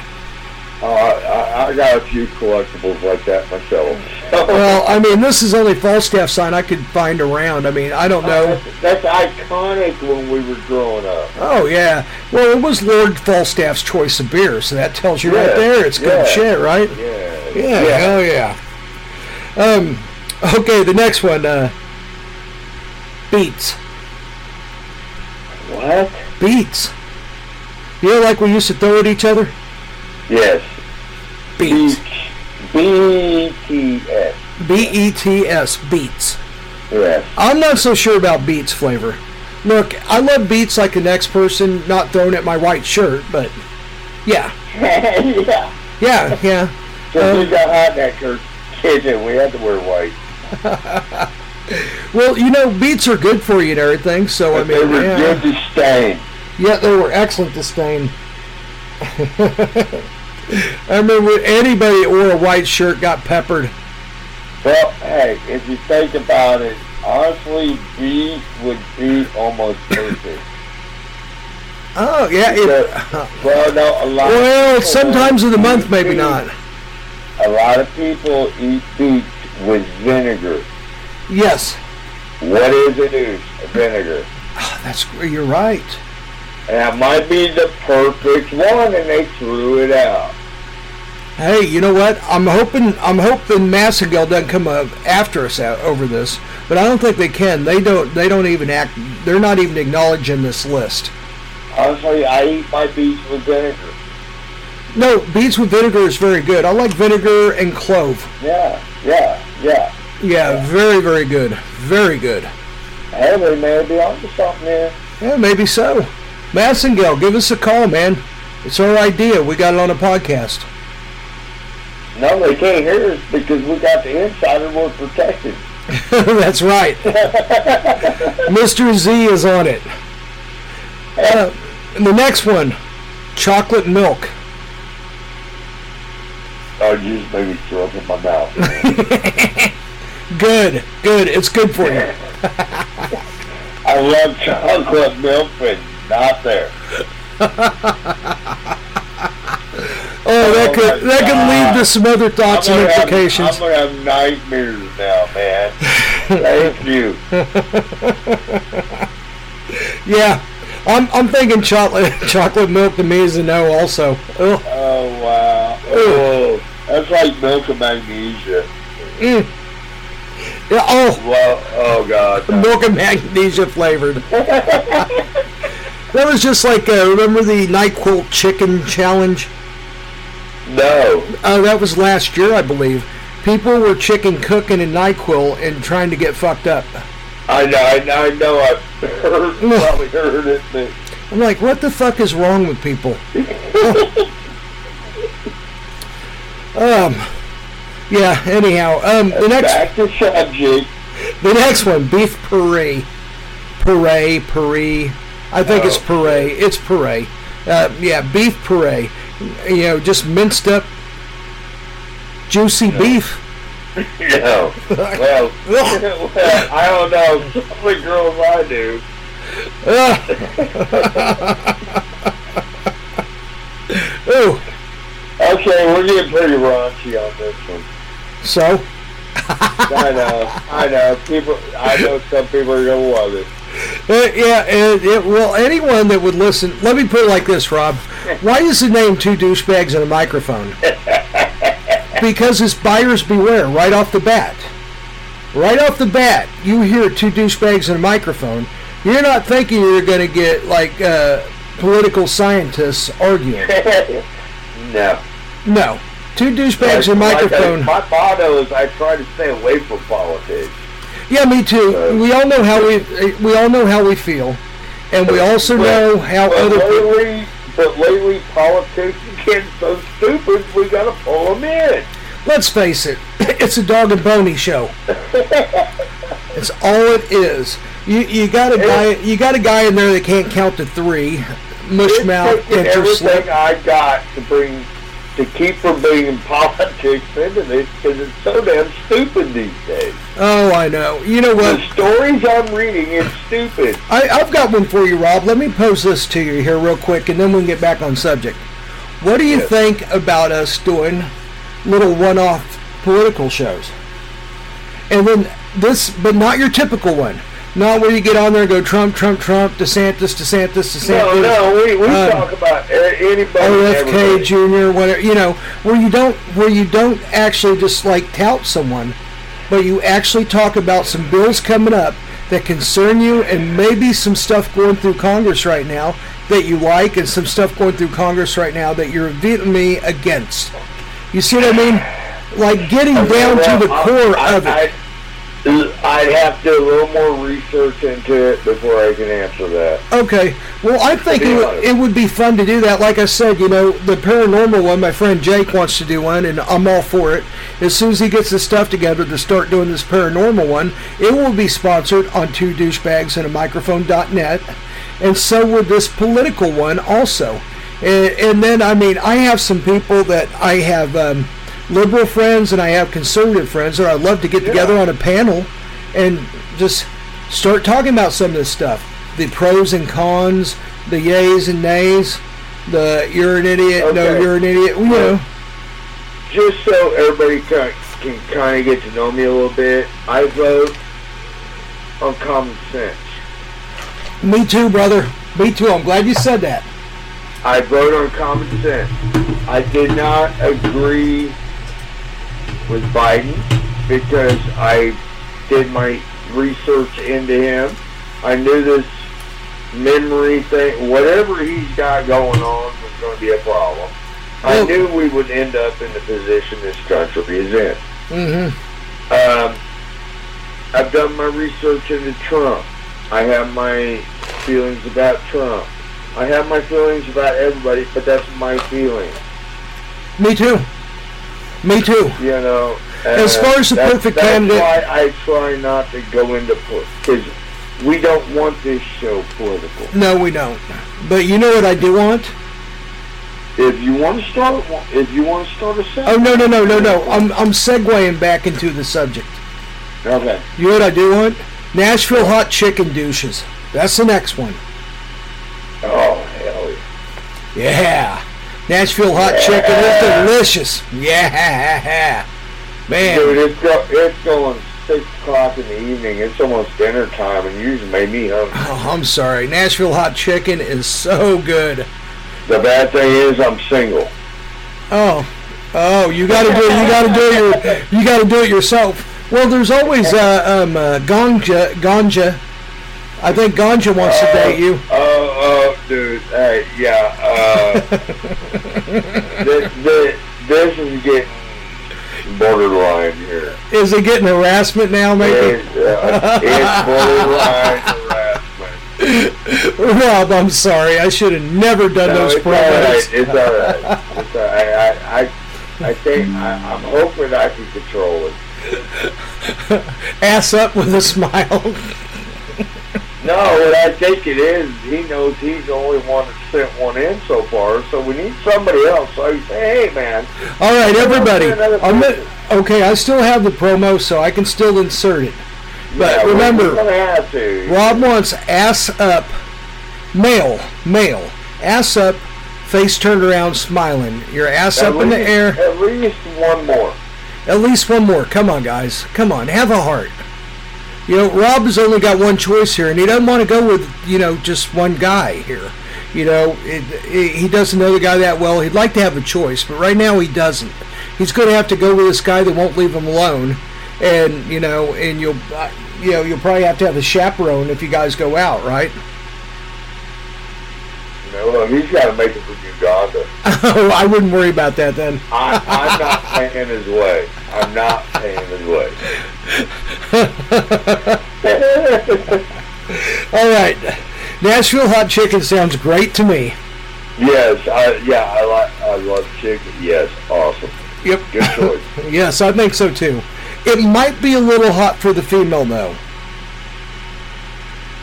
Oh, I, I got a few collectibles like that myself. (laughs) Well, I mean, this is only Falstaff sign I could find around. I mean, I don't know. That's, that's iconic when we were growing up. Oh yeah. Well, it was Lord Falstaff's choice of beer, so that tells you right there it's good yeah. shit, right? Yeah. Yeah, hell yeah. Um, okay, the next one, uh, beets. What? Beats. You know, like we used to throw at each other. Yes. Beets. B-T-S. B E T S. Beets. Yes. I'm not so sure about beets flavor. Look, I love beets like the next person, not throwing at my white shirt, but yeah, (laughs) yeah. yeah, yeah. Because Um, we got hot in that cur- kitchen, we had to wear white. (laughs) Well, you know, beets are good for you and everything, so I mean, they were yeah. good to stain. Yeah, they were excellent to stain. (laughs) I remember when anybody that wore a white shirt got peppered. Well, hey, if you think about it, honestly, beef would be almost perfect. Oh, yeah. It, well, no, a lot. well, of sometimes in the month, maybe not. A lot of people eat beets with vinegar. Yes, What is it? Is vinegar? Ah, that's you're right. And that might be the perfect one, and they threw it out. Hey, you know what? I'm hoping I'm hoping Massengill doesn't come up after us out over this, but I don't think they can. They don't. They don't even act. They're not even acknowledging this list. Honestly, I eat my beets with vinegar. No, beets with vinegar is very good. I like vinegar and clove. Yeah, yeah, yeah. Yeah, very very good. Very good. Hey, they may be onto something there. Yeah, maybe so. Massengill, give us a call, man. It's our idea. We got it on a podcast. No, they can't hear us because we got the inside and we're protected. (laughs) That's right. (laughs) Mr. Z is on it. Uh, the next one, chocolate milk. Oh, you just made me throw up in my mouth. (laughs) Good, good. It's good for you. I love chocolate milk, but not there. Oh, that Oh could my that could lead to some other thoughts and gonna have- implications. I'm gonna have nightmares now, man. Thank (laughs) you. (laughs) Yeah, I'm I'm thinking chocolate (laughs) chocolate milk to me is a no. Also, Ugh. Oh wow. Oh, that's like milk and magnesia. yeah. Oh, Well, oh god. no. milk and magnesia flavored. that was just like uh, remember the Nyquil chicken challenge? No. Uh, that was last year, I believe. People were chicken cooking in Nyquil and trying to get fucked up. I know. I know. I know. I've heard, (laughs) probably heard it, but I'm like, what the fuck is wrong with people? (laughs) um, yeah. Anyhow, um, the next back to subject. the next one, beef puree, puree, puree. I think it's Oh, puree. It's puree. Uh, yeah, beef puree. You know, just minced up, juicy beef. (laughs) No. Well, well, I don't know. Some of the girls I do. (laughs) Oh, Okay, we're getting pretty raunchy on this one. so (laughs) I know. I know. People. I know some people are gonna love it. Uh, yeah, it, it, well, anyone that would listen, let me put it like this, Rob. Why is the name Two Douchebags and a Microphone? (laughs) because it's buyers beware right off the bat. Right off the bat, you hear Two Douchebags and a Microphone, you're not thinking you're going to get, like, uh, political scientists arguing. (laughs) no. No. Two Douchebags and a Like I- Microphone. my motto is I try to stay away from politics. Yeah, me too. We all know how we, we all know how we feel. And we also know how but other people... but lately politics are getting so stupid. We gotta pull them in. Let's face it, (clears throat) it's a dog and pony show. (laughs) it's all it is. You you got a guy you got a guy in there that can't count to three, mush mouth, everything. I got to bring to keep from bringing (laughs) politics into this because it's so damn stupid these days. Oh, I know. You know what? The stories I'm reading is stupid. I, I've got one for you, Rob. Let me pose this to you here real quick, and then we can get back on subject. What do you Yes. think about us doing little one-off political shows? And then this, but not your typical one. Not where you get on there and go Trump, Trump, Trump, DeSantis, DeSantis, DeSantis. No, no, we, we um, talk about anybody. RFK. Jr. whatever you know, where you don't where you don't actually just like tout someone, but you actually talk about some bills coming up that concern you and maybe some stuff going through Congress right now that you like and some stuff going through Congress right now that you're vehemently against. You see what I mean? Like getting oh, down to the Well, core I, of it. I'd have to do a little more research into it before I can answer that. Okay. Well, I think it, would- it would be fun to do that. Like I said, you know, the paranormal one, my friend Jake wants to do one, and I'm all for it. As soon as he gets his stuff together to start doing this paranormal one, it will be sponsored on two douchebags and a microphone.net. And so would this political one also. And, and then, I mean, I have some people that I have um, liberal friends and I have conservative friends that I'd love to get together on a panel and just start talking about some of this stuff. The pros and cons the yays and nays the you're an idiot no you're an idiot you know. Just so everybody can, can kind of get to know me a little bit, I vote on common sense. me too brother. Me too. I'm glad you said that. I vote on common sense. I did not agree with Biden because I did my research into him. I knew this memory thing, whatever he's got going on, was going to be a problem. I knew we would end up in the position this country is in. mm-hmm Um, I've done my research into Trump. I have my feelings about Trump. I have my feelings about everybody, but that's my feeling. me too me too You know. As far as the that's- perfect that's candidate- why I try not to go into because we don't want this show political. no we don't but you know what i do want If you want to start, if you want to start a segment. oh no no no no no i'm, I'm segueing back into the subject okay. you know what i do want nashville hot chicken douches that's the next one Oh hell yeah! Yeah. Nashville hot Yeah. chicken is delicious. Yeah. Man. Dude, it's go, it's going six o'clock in the evening. It's almost dinner time, and you just made me hungry. Oh, I'm sorry. Nashville hot chicken is so good. The bad thing is I'm single. Oh. Oh, you got to do it. You got to do it. Your, you got to do it yourself. Well, there's always uh, um, uh, ganja. Ganja. I think Ganja wants to date you. Dude. Hey, yeah. Uh, (laughs) this, this, this is getting borderline here. Is it getting harassment now, maybe? It's, uh, it's (laughs) borderline harassment. Rob, I'm sorry. I should have never done No, those it's all right. It's all right. It's all right. I, I, I think I, I'm hoping I can control it. (laughs) Ass up with a smile. No, what I think it is, he knows he's the only one that sent one in so far, so we need somebody else. So I say, hey, man, All right, everybody. Another I'm gonna- okay, I still have the promo, so I can still insert it. But yeah, remember, we're gonna have to. Rob wants ass up, male, male, ass up, face turned around, smiling. Your ass At up in the air. At least one more. At least one more. Come on, guys. Come on, have a heart. You know, Rob has only got one choice here, and he doesn't want to go with you know just one guy here. You know, it, it, he doesn't know the guy that well. He'd like to have a choice, but right now he doesn't. He's going to have to go with this guy that won't leave him alone, and you know, and you'll, uh, you know, you'll probably have to have a chaperone if you guys go out, right? You know, he's got to make it for Uganda. (laughs) Oh, I wouldn't worry about that then. I, I'm not paying his way. I'm not paying his way. (laughs) All right, Nashville hot chicken sounds great to me. yes, I, yeah, I like, I love chicken. Yes, awesome. Yep. Good choice. (laughs) Yes, I think so too. It might be a little hot for the female though.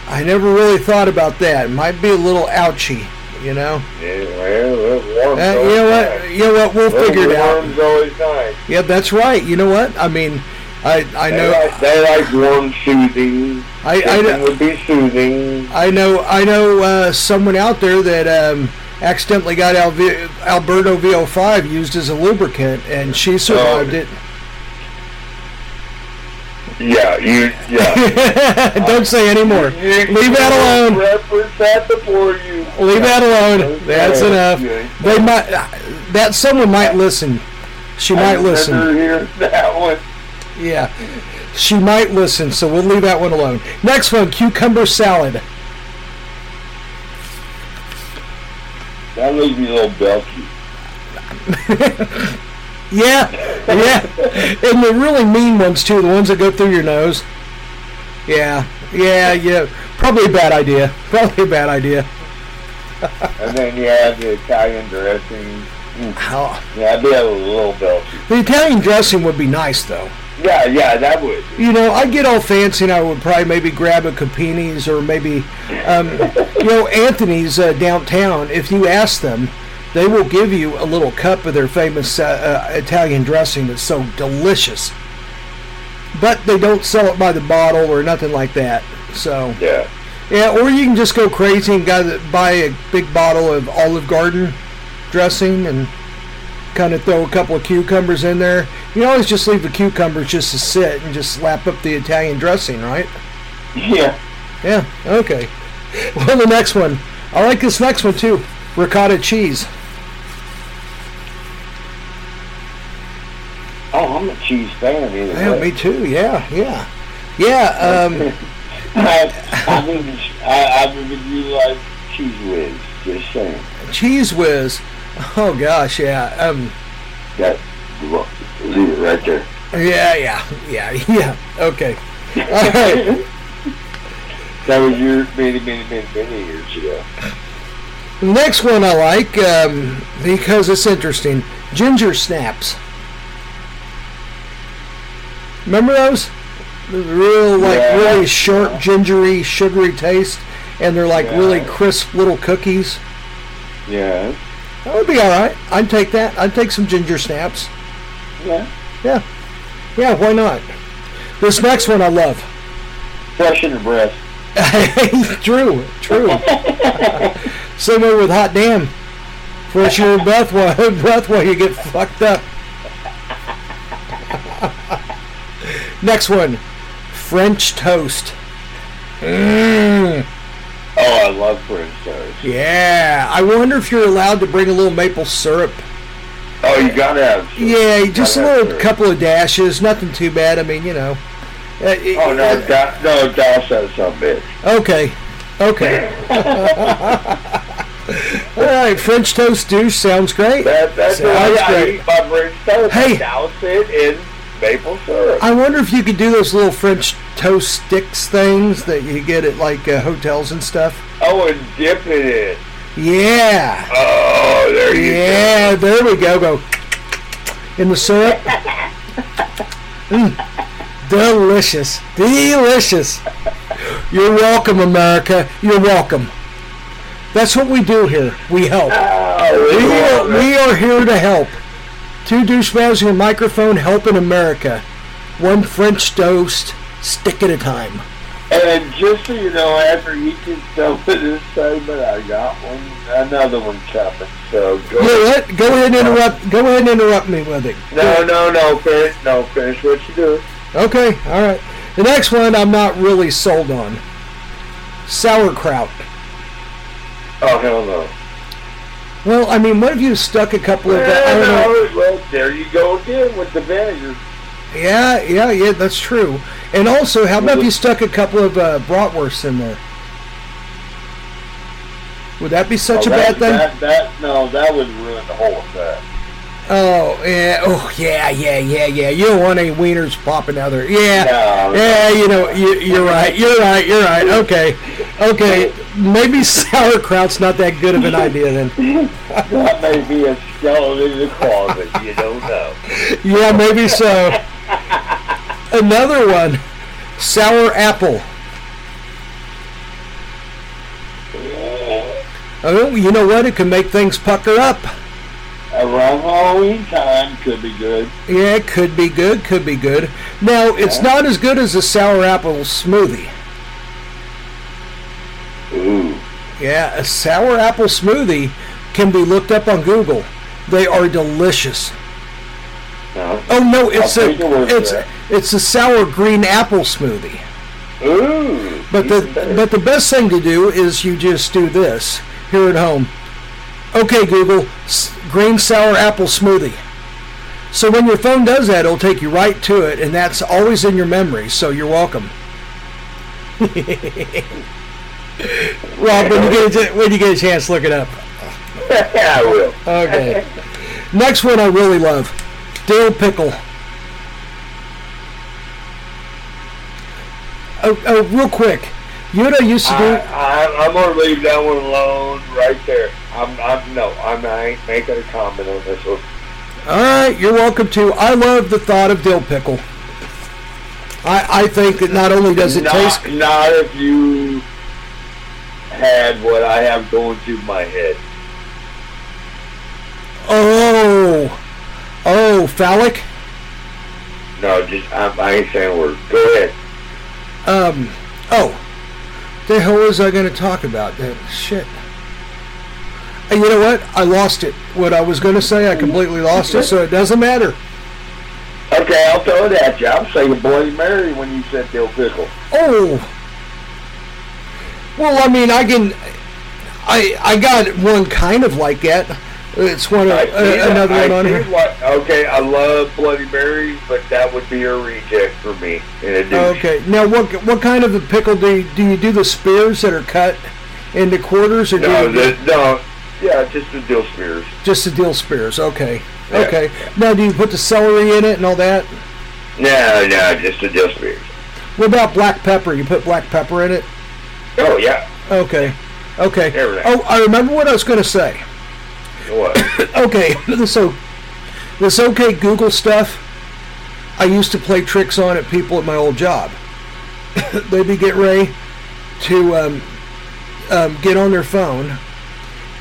I never really thought about that. It might be a little ouchy, you know. Yeah, well, Uh, you know nice. what? You know what? We'll figure it out. nice. Yeah, that's right. You know what? I mean, I I They know like, they like warm soothing. I- I know- would be soothing. I know I know uh, someone out there that um, accidentally got Alberto VO5 used as a lubricant, and she survived Oh. it. Yeah, you. Yeah. (laughs) Don't say anymore. Leave that alone. Represent before you. Leave that alone. That's Okay. enough. Yeah. They might. That someone might listen. She might listen. (laughs) that one. Yeah. She might listen, so we'll leave that one alone. Next one, cucumber salad. That leaves me a little belchy. (laughs) Yeah, yeah. And the really mean ones too, the ones that go through your nose. Yeah, yeah, yeah. Probably a bad idea. (laughs) Probably a bad idea. And then you have the Italian dressing. Oh, Yeah, I'd be a little belchy. the Italian dressing would be nice though. Yeah, yeah, that would. You know, I'd get all fancy and I would probably maybe grab a Capini's or maybe, um, you know, Anthony's uh, downtown. If you ask them, they will give you a little cup of their famous uh, uh, Italian dressing that's so delicious. But they don't sell it by the bottle or nothing like that. So, Yeah. yeah, or you can just go crazy and buy a big bottle of Olive Garden dressing and kind of throw a couple of cucumbers in there. You always just leave the cucumbers just to sit and just slap up the Italian dressing, right? Yeah. Yeah, okay. Well, the next one. I like this next one too. Ricotta cheese. Oh, I'm a cheese fan either Yeah, way. me too. Yeah, yeah. Yeah, um, (laughs) I, I've I, I've even utilized Cheez Whiz. Just saying. Cheez Whiz. (laughs) Oh gosh, yeah. Um, That, look, leave it right there. yeah, yeah, yeah, (laughs) yeah. Okay. (laughs) All right. That was your many, many, many, many years ago. The next one I like um, because it's interesting. Ginger snaps. Remember those? The real, like, Yeah. really sharp, gingery, sugary taste, and they're like really crisp little cookies. Yeah. That would be all right. I'd take that. I'd take some ginger snaps. Yeah. Yeah, yeah. Why not? This next one I love. Fresh in your breath. (laughs) true, true. (laughs) Same way with hot damn. Fresh in your breath while (laughs) breath while you get fucked up. Next one, French toast. Mmm. Oh, I love French toast. Yeah, I wonder if you're allowed to bring a little maple syrup. Oh, you gotta have. some. Yeah, just a little syrup. couple of dashes, nothing too bad. I mean, you know. Uh, it- Oh no, da- no, Doss has some bitch. Okay. Okay. (laughs) All right, French toast douche sounds great. That, that's Sounds way I great. eat my French toast. Hey. Douse it in maple syrup. I wonder if you could do those little French toast sticks things that you get at like uh, hotels and stuff. Oh, and dip it in. Yeah. Oh, there you Yeah, there we go. Go in the syrup. (laughs) Mm. Delicious. Delicious. You're welcome, America. You're welcome. That's what we do here. We help. Oh, We are, we are here to help. Two douchebags and a microphone helping America. One French toast, stick at a time. And just so you know, after each installment of this segment, I got one, another one coming. So go. You know what? Go ahead and interrupt. Go ahead and interrupt me with it. No, no, no, finish, no, finish what you do. Okay, all right. The next one I'm not really sold on. Sauerkraut. Oh hell no. Well, I mean, what if you stuck a couple of? I Well, don't know. well, there you go again with the vinegar. Yeah, yeah, yeah. That's true. And also, how about if you stuck a couple of uh, bratwursts in there? Would that be such Oh, a that, bad thing? That, that, no, that would ruin the whole effect. Oh yeah, oh yeah, yeah, yeah, yeah. You don't want any wieners popping out there. Yeah, No, yeah. You know, you, you're right. You're right. You're right. Okay, okay. Maybe (laughs) sauerkraut's not that good of an idea then. That may be a skeleton in the closet. You don't know. (laughs) Yeah, maybe so. (laughs) Another one, sour apple. Oh, you know what? It can make things pucker up. Around Halloween time could be good. Yeah, it could be good. Could be good. Now, it's not as good as a sour apple smoothie. Ooh. Yeah, a sour apple smoothie can be looked up on Google. They are delicious. No. Oh no, it's I'll a take your word for it's. It's a sour green apple smoothie. Ooh. But the better. but the best thing to do is you just do this here at home. Okay, Google, s- green sour apple smoothie. So when your phone does that, it'll take you right to it, and that's always in your memory. So you're welcome. (laughs) Rob, when you get a, when you get a chance, look it up. yeah, (laughs) I will. Okay. Next one I really love, dill pickle. Oh, oh, real quick. You know what used to do? I, I, I'm gonna leave that one alone right there. I'm, I'm no, I'm, I ain't making a comment on this one. All right, you're welcome to. I love the thought of dill pickle. I, I think that not only does it not, taste, not if you had what I have going through my head. oh, oh, phallic. No, just I, I ain't saying a word. Go ahead. Um, oh, the hell was I going to talk about? That shit. And you know what? I lost it. What I was going to say, I completely lost it. So it doesn't matter. Okay, I'll throw it at you. I'm saying Bloody Mary when you said dill pickle. Oh. Well, I mean, I can. I I got one kind of like that. It's one of uh, another I one on here. okay, I love Bloody Marys, but that would be a reject for me. In a douche. Okay. Now, what what kind of a pickle do you, do you do? The spears that are cut into quarters, or do No, you the, no, yeah, just the dill spears. just the deal spears? Okay. Yeah. Okay. Now, do you put the celery in it and all that? No, no, just the dill spears. What about black pepper? You put black pepper in it? Oh yeah, Okay. Okay. Everything. Oh, I remember what I was going to say. What? (coughs) okay, (coughs) so this okay Google stuff, I used to play tricks on at people at my old job. (coughs) They'd be getting ready to um, um, get on their phone,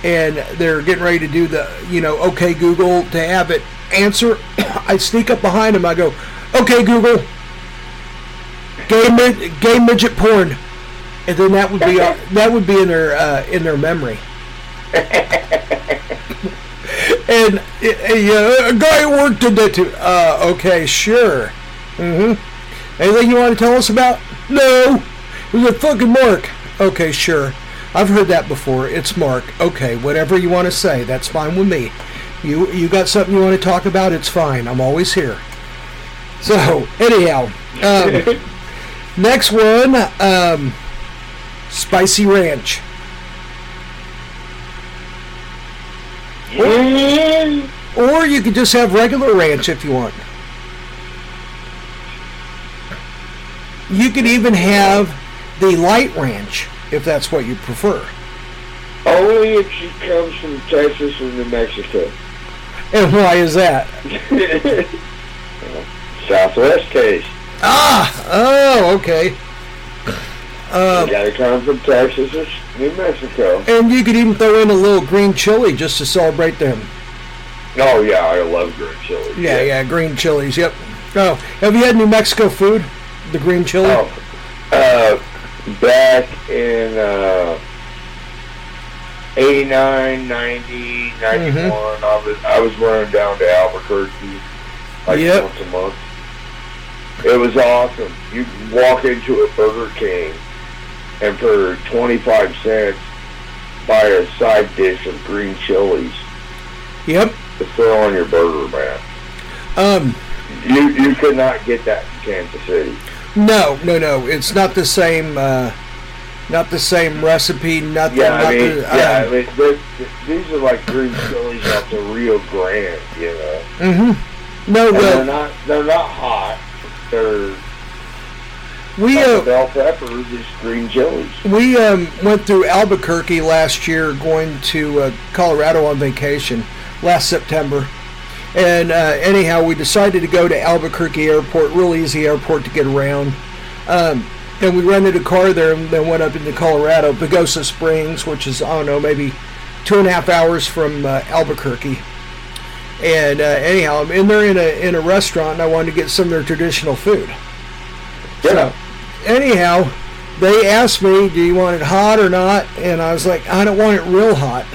and they're getting ready to do the, you know, okay Google to have it answer. I sneak up behind them. I go, okay Google, gay, mid- gay midget porn, and then that would be uh, (laughs) that would be in their uh, in their memory. (laughs) And uh, a guy worked in that too. Uh, okay, sure. Mm-hmm. Anything you want to tell us about? No. It was a fucking Mark. Okay, sure. I've heard that before. It's Mark. Okay, whatever you want to say, that's fine with me. You you got something you want to talk about? It's fine. I'm always here. So anyhow, um, (laughs) next one, um, spicy ranch. Mm, Or you could just have regular ranch if you want. You could even have the light ranch if that's what you prefer. Only if she comes from Texas or New Mexico. And why is that? (laughs) Southwest taste. Ah, oh, okay. you gotta come from Texas or New Mexico. And you could even throw in a little green chili just to celebrate them. Oh yeah, I love green chili. Yeah, yeah, green chilies. Yep. Oh, have you had New Mexico food? The green chili. Oh, uh, back in uh, 89, 90, 91, Mm-hmm. I was I was running down to Albuquerque like Yep. once a month. It was awesome. You walk into a Burger King and for 25 cents buy a side dish of green chilies Yep. to throw on your burger, man. Um. You you could not get that in Kansas City. No, no, no. It's not the same. Uh, not the same recipe. Nothing. Yeah, not I mean, the, yeah, um, I mean, th- th- these are like green chilies off the Rio Grande, you know. Mm-hmm. No, And they're not they're not hot. They're we uh, bell peppers, just green chilies. we um, went through Albuquerque last year, going to uh, Colorado on vacation last September. And uh, anyhow, we decided to go to Albuquerque Airport, real easy airport to get around. Um, and we rented a car there and then went up into Colorado, Pagosa Springs, which is, I don't know, maybe two and a half hours from uh, Albuquerque. And uh, anyhow, I'm in there in a, in a restaurant and I wanted to get some of their traditional food. Yeah. Anyhow, they asked me, "Do you want it hot or not?" And I was like, "I don't want it real hot."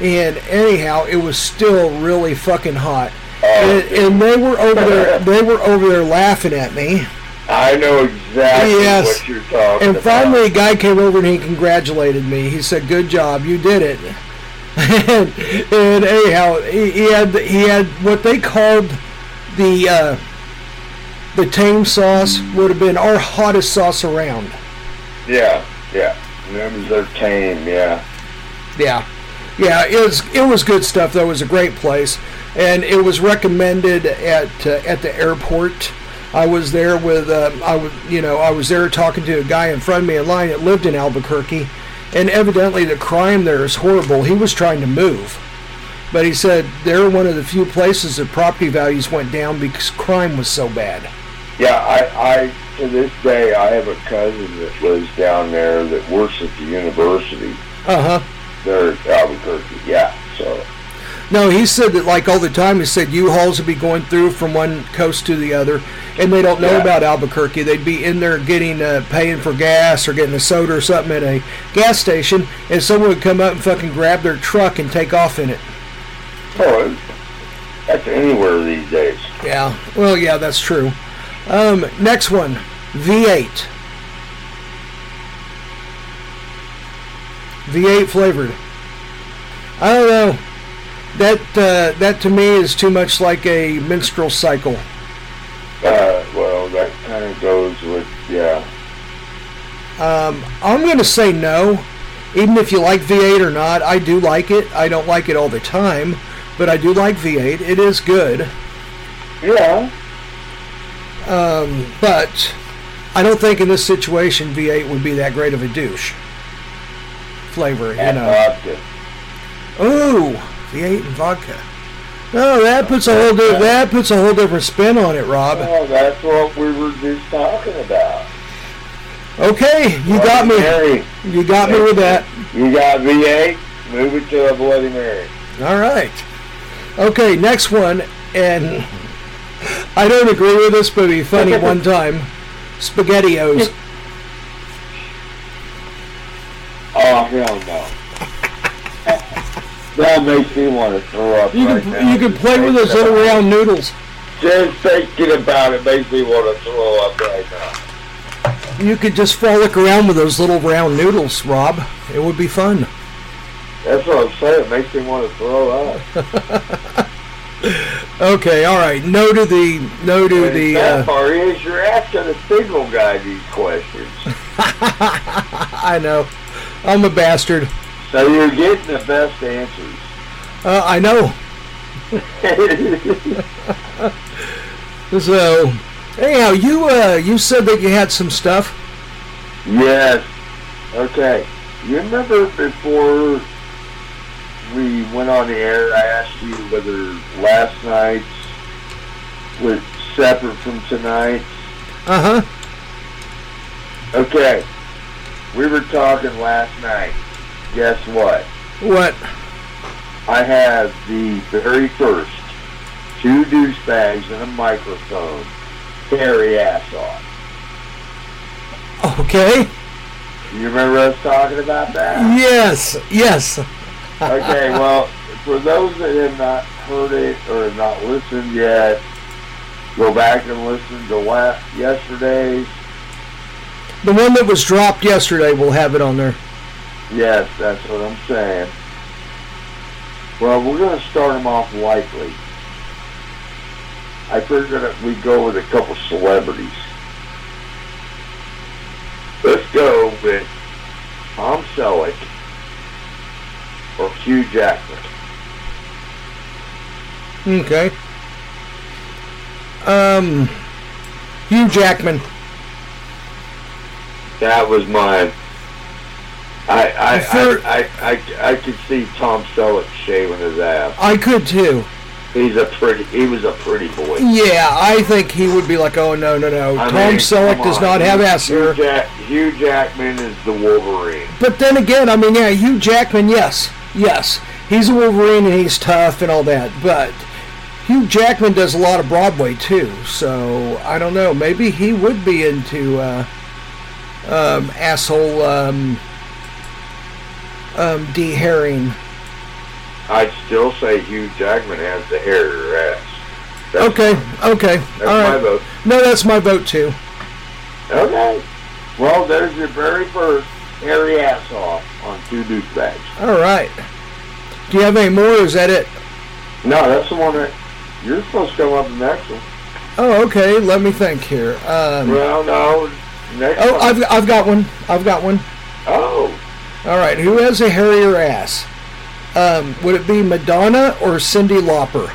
And anyhow, it was still really fucking hot. And, and they were over there. (laughs) They were over there laughing at me. I know exactly Yes. what you're talking And about. finally, a guy came over and he congratulated me. He said, "Good job, you did it." (laughs) and, and anyhow, he, he had he had what they called the uh, the tame sauce would have been our hottest sauce around. Yeah, yeah. Them are tame, yeah. Yeah, yeah. It was it was good stuff. That was a great place, and it was recommended at uh, at the airport. I was there with uh, I was you know I was there talking to a guy in front of me in line that lived in Albuquerque, and evidently the crime there is horrible. He was trying to move, but he said they're one of the few places that property values went down because crime was so bad. Yeah, I, I, to this day, I have a cousin that lives down there that works at the university. Uh huh. There at Albuquerque, yeah. So, No, he said that like all the time. He said U-Hauls would be going through from one coast to the other, and they don't know Yeah. about Albuquerque. They'd be in there getting uh, paying for gas or getting a soda or something at a gas station, and someone would come up and fucking grab their truck and take off in it. oh, that's anywhere these days. Yeah. Well, yeah, that's true. Um, next one, V8. V8 flavored. I don't know. That uh, that to me is too much like a menstrual cycle. Uh, well, that kind of goes with, yeah. Um, I'm going to say no. Even if you like V8 or not, I do like it. I don't like it all the time, but I do like V8. It is good. Yeah, Um, but I don't think in this situation V8 would be that great of a douche flavor, you and know. vodka. Ooh, V8 and vodka. No, that puts a whole di- that puts a whole different spin on it, Rob. Well, that's what we were just talking about. Okay, you got me. Mary, You got me with that. you got V8, move it to a Bloody Mary. All right. Okay, next one, and I don't agree with this, but it'd be funny (laughs) one time. Spaghettios. Oh, hell no. that makes me want to throw up You right can now. you can Just play with those little round noodles. it. Just thinking about it makes me want to throw up right now. You could just frolic around with those little round noodles, Rob. It would be fun. That's what I'm saying. It makes me want to throw up. (laughs) Okay, all right. No to the no to And the. that Uh, part is you're asking a single guy these questions. (laughs) I know. I'm a bastard. So you're getting the best answers. Uh, I know. (laughs) So, anyhow, you uh, you said that you had some stuff. yes. Okay. You remember before we went on the air, I asked you whether last night's was separate from tonight's? Uh huh. Okay. We were talking last night. Guess what? What? I have the very first two douchebags and a microphone carry ass off. Okay. You remember us talking about that? Yes. Yes. Okay, well, for those that have not heard it or have not listened yet, go back and listen to la- yesterday's. The one that was dropped yesterday, we'll have it on there. Yes, that's what I'm saying. Well, we're going to start them off lightly. I figured that we'd go with a couple celebrities. Let's go with Tom Selleck or Hugh Jackman. Okay. Um, Hugh Jackman. That was mine. I I, For- I, I, I, I could see Tom Selleck shaving his ass. I could too. He's a pretty. He was a pretty boy. Yeah, I think he would be like, oh no, no, no. I Tom mean, Selleck does not have ass Hugh, hair. Jack, Hugh Jackman is the Wolverine. But then again, I mean, yeah, Hugh Jackman, yes, yes, he's a Wolverine and he's tough and all that. But Hugh Jackman does a lot of Broadway too, so I don't know. Maybe he would be into uh, um, asshole um, um, de-herring. I'd still say Hugh Jackman has the hairier ass. That's, Okay, okay, That's all my right. vote. No, that's my vote too. Okay. Well, there's your very first hairy ass off on two douchebags. All right. Do you have any more? Or is that it? No, that's the one that you're supposed to come up with the next one. Oh, okay. Let me think here. Um, Well, no. Next oh, one. I've I've got one. I've got one. oh, All right. Who has a hairier ass? Um, would it be Madonna or Cyndi Lauper?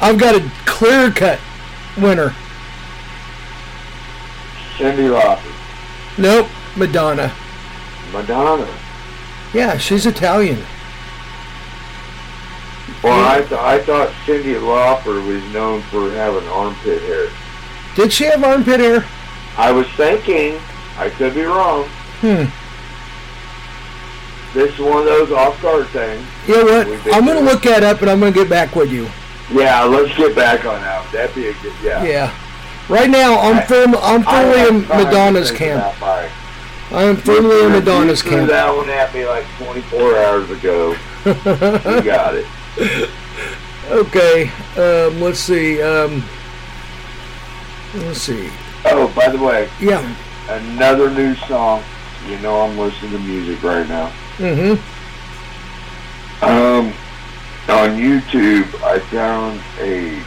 I've got a clear cut winner. Cyndi Lauper, Nope, Madonna. Madonna. Yeah, she's Italian. Well, I, th- I thought Cyndi Lauper was known for having armpit hair. Did she have armpit hair? I was thinking, I could be wrong. Hmm. This is one of those off-guard things. You know what? I'm gonna look that up and I'm gonna get back with you. Yeah, let's get back on that. That'd be a good, yeah. Yeah. Right now, I'm I- firm. I'm firmly in Madonna's camp. I am firmly in You Madonna's threw camp. that one at me like 24 hours ago. (laughs) you got it. Okay. Um, let's see. Um, let's see. Oh, by the way, Yeah. another new song. You know I'm listening to music right now. Mm-hmm. Um, on YouTube, I found a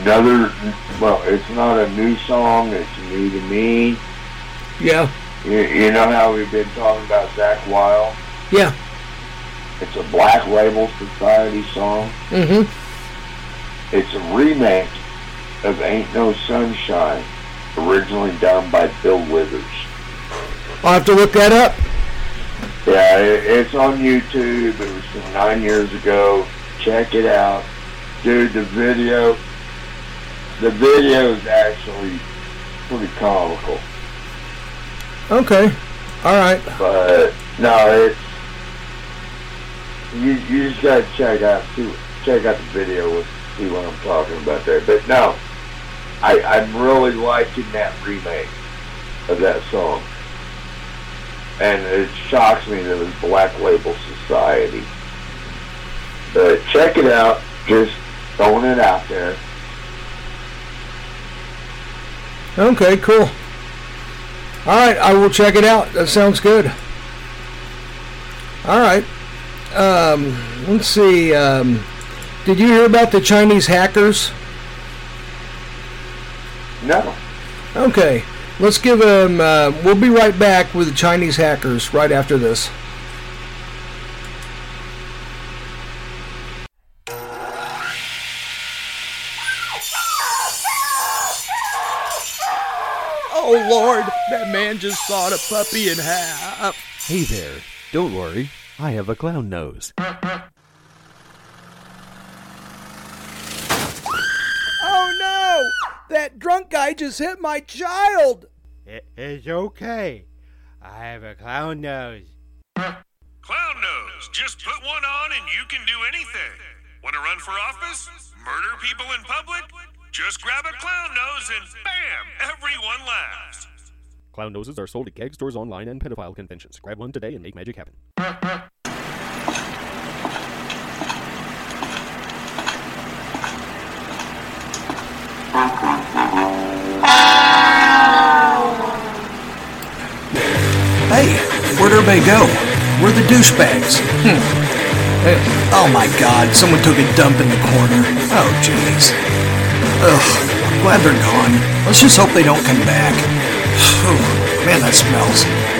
another. Well, it's not a new song. It's new to me. Yeah. You, you know how we've been talking about Zakk Wylde? Yeah. It's a Black Label Society song. Mm-hmm. It's a remake of Ain't No Sunshine, originally done by Bill Withers. I'll have to look that up. Yeah, it, it's on YouTube. It was from nine years ago. Check it out. Dude, the video, the video is actually pretty comical. Okay. All right. But, no, it's, you, you just gotta check out, see, check out the video and see what I'm talking about there. But no, I, I'm really liking that remake of that song. And it shocks me that it's Black Label Society. But check it out. Just throwing it out there. Okay. Cool. All right. I will check it out. That sounds good. All right. Um, let's see. Um, did you hear about the Chinese hackers? No. Okay. Let's give them. Uh, we'll be right back with the Chinese hackers right after this. Man just sawed a puppy in half. Hey there, don't worry, I have a clown nose. Oh no! That drunk guy just hit my child! It's okay. I have a clown nose. Clown nose. Just put one on and you can do anything. Want to run for office? Murder people in public? Just grab a clown nose and bam! Everyone laughs. Clown noses are sold at gag stores online and pedophile conventions. Grab one today and make magic happen. Hey, where'd everybody go? Where are the douchebags? Hmm. Hey, oh my god, someone took a dump in the corner. Oh jeez. Ugh, I'm glad they're gone. Let's just hope they don't come back. Whew, man, that smells.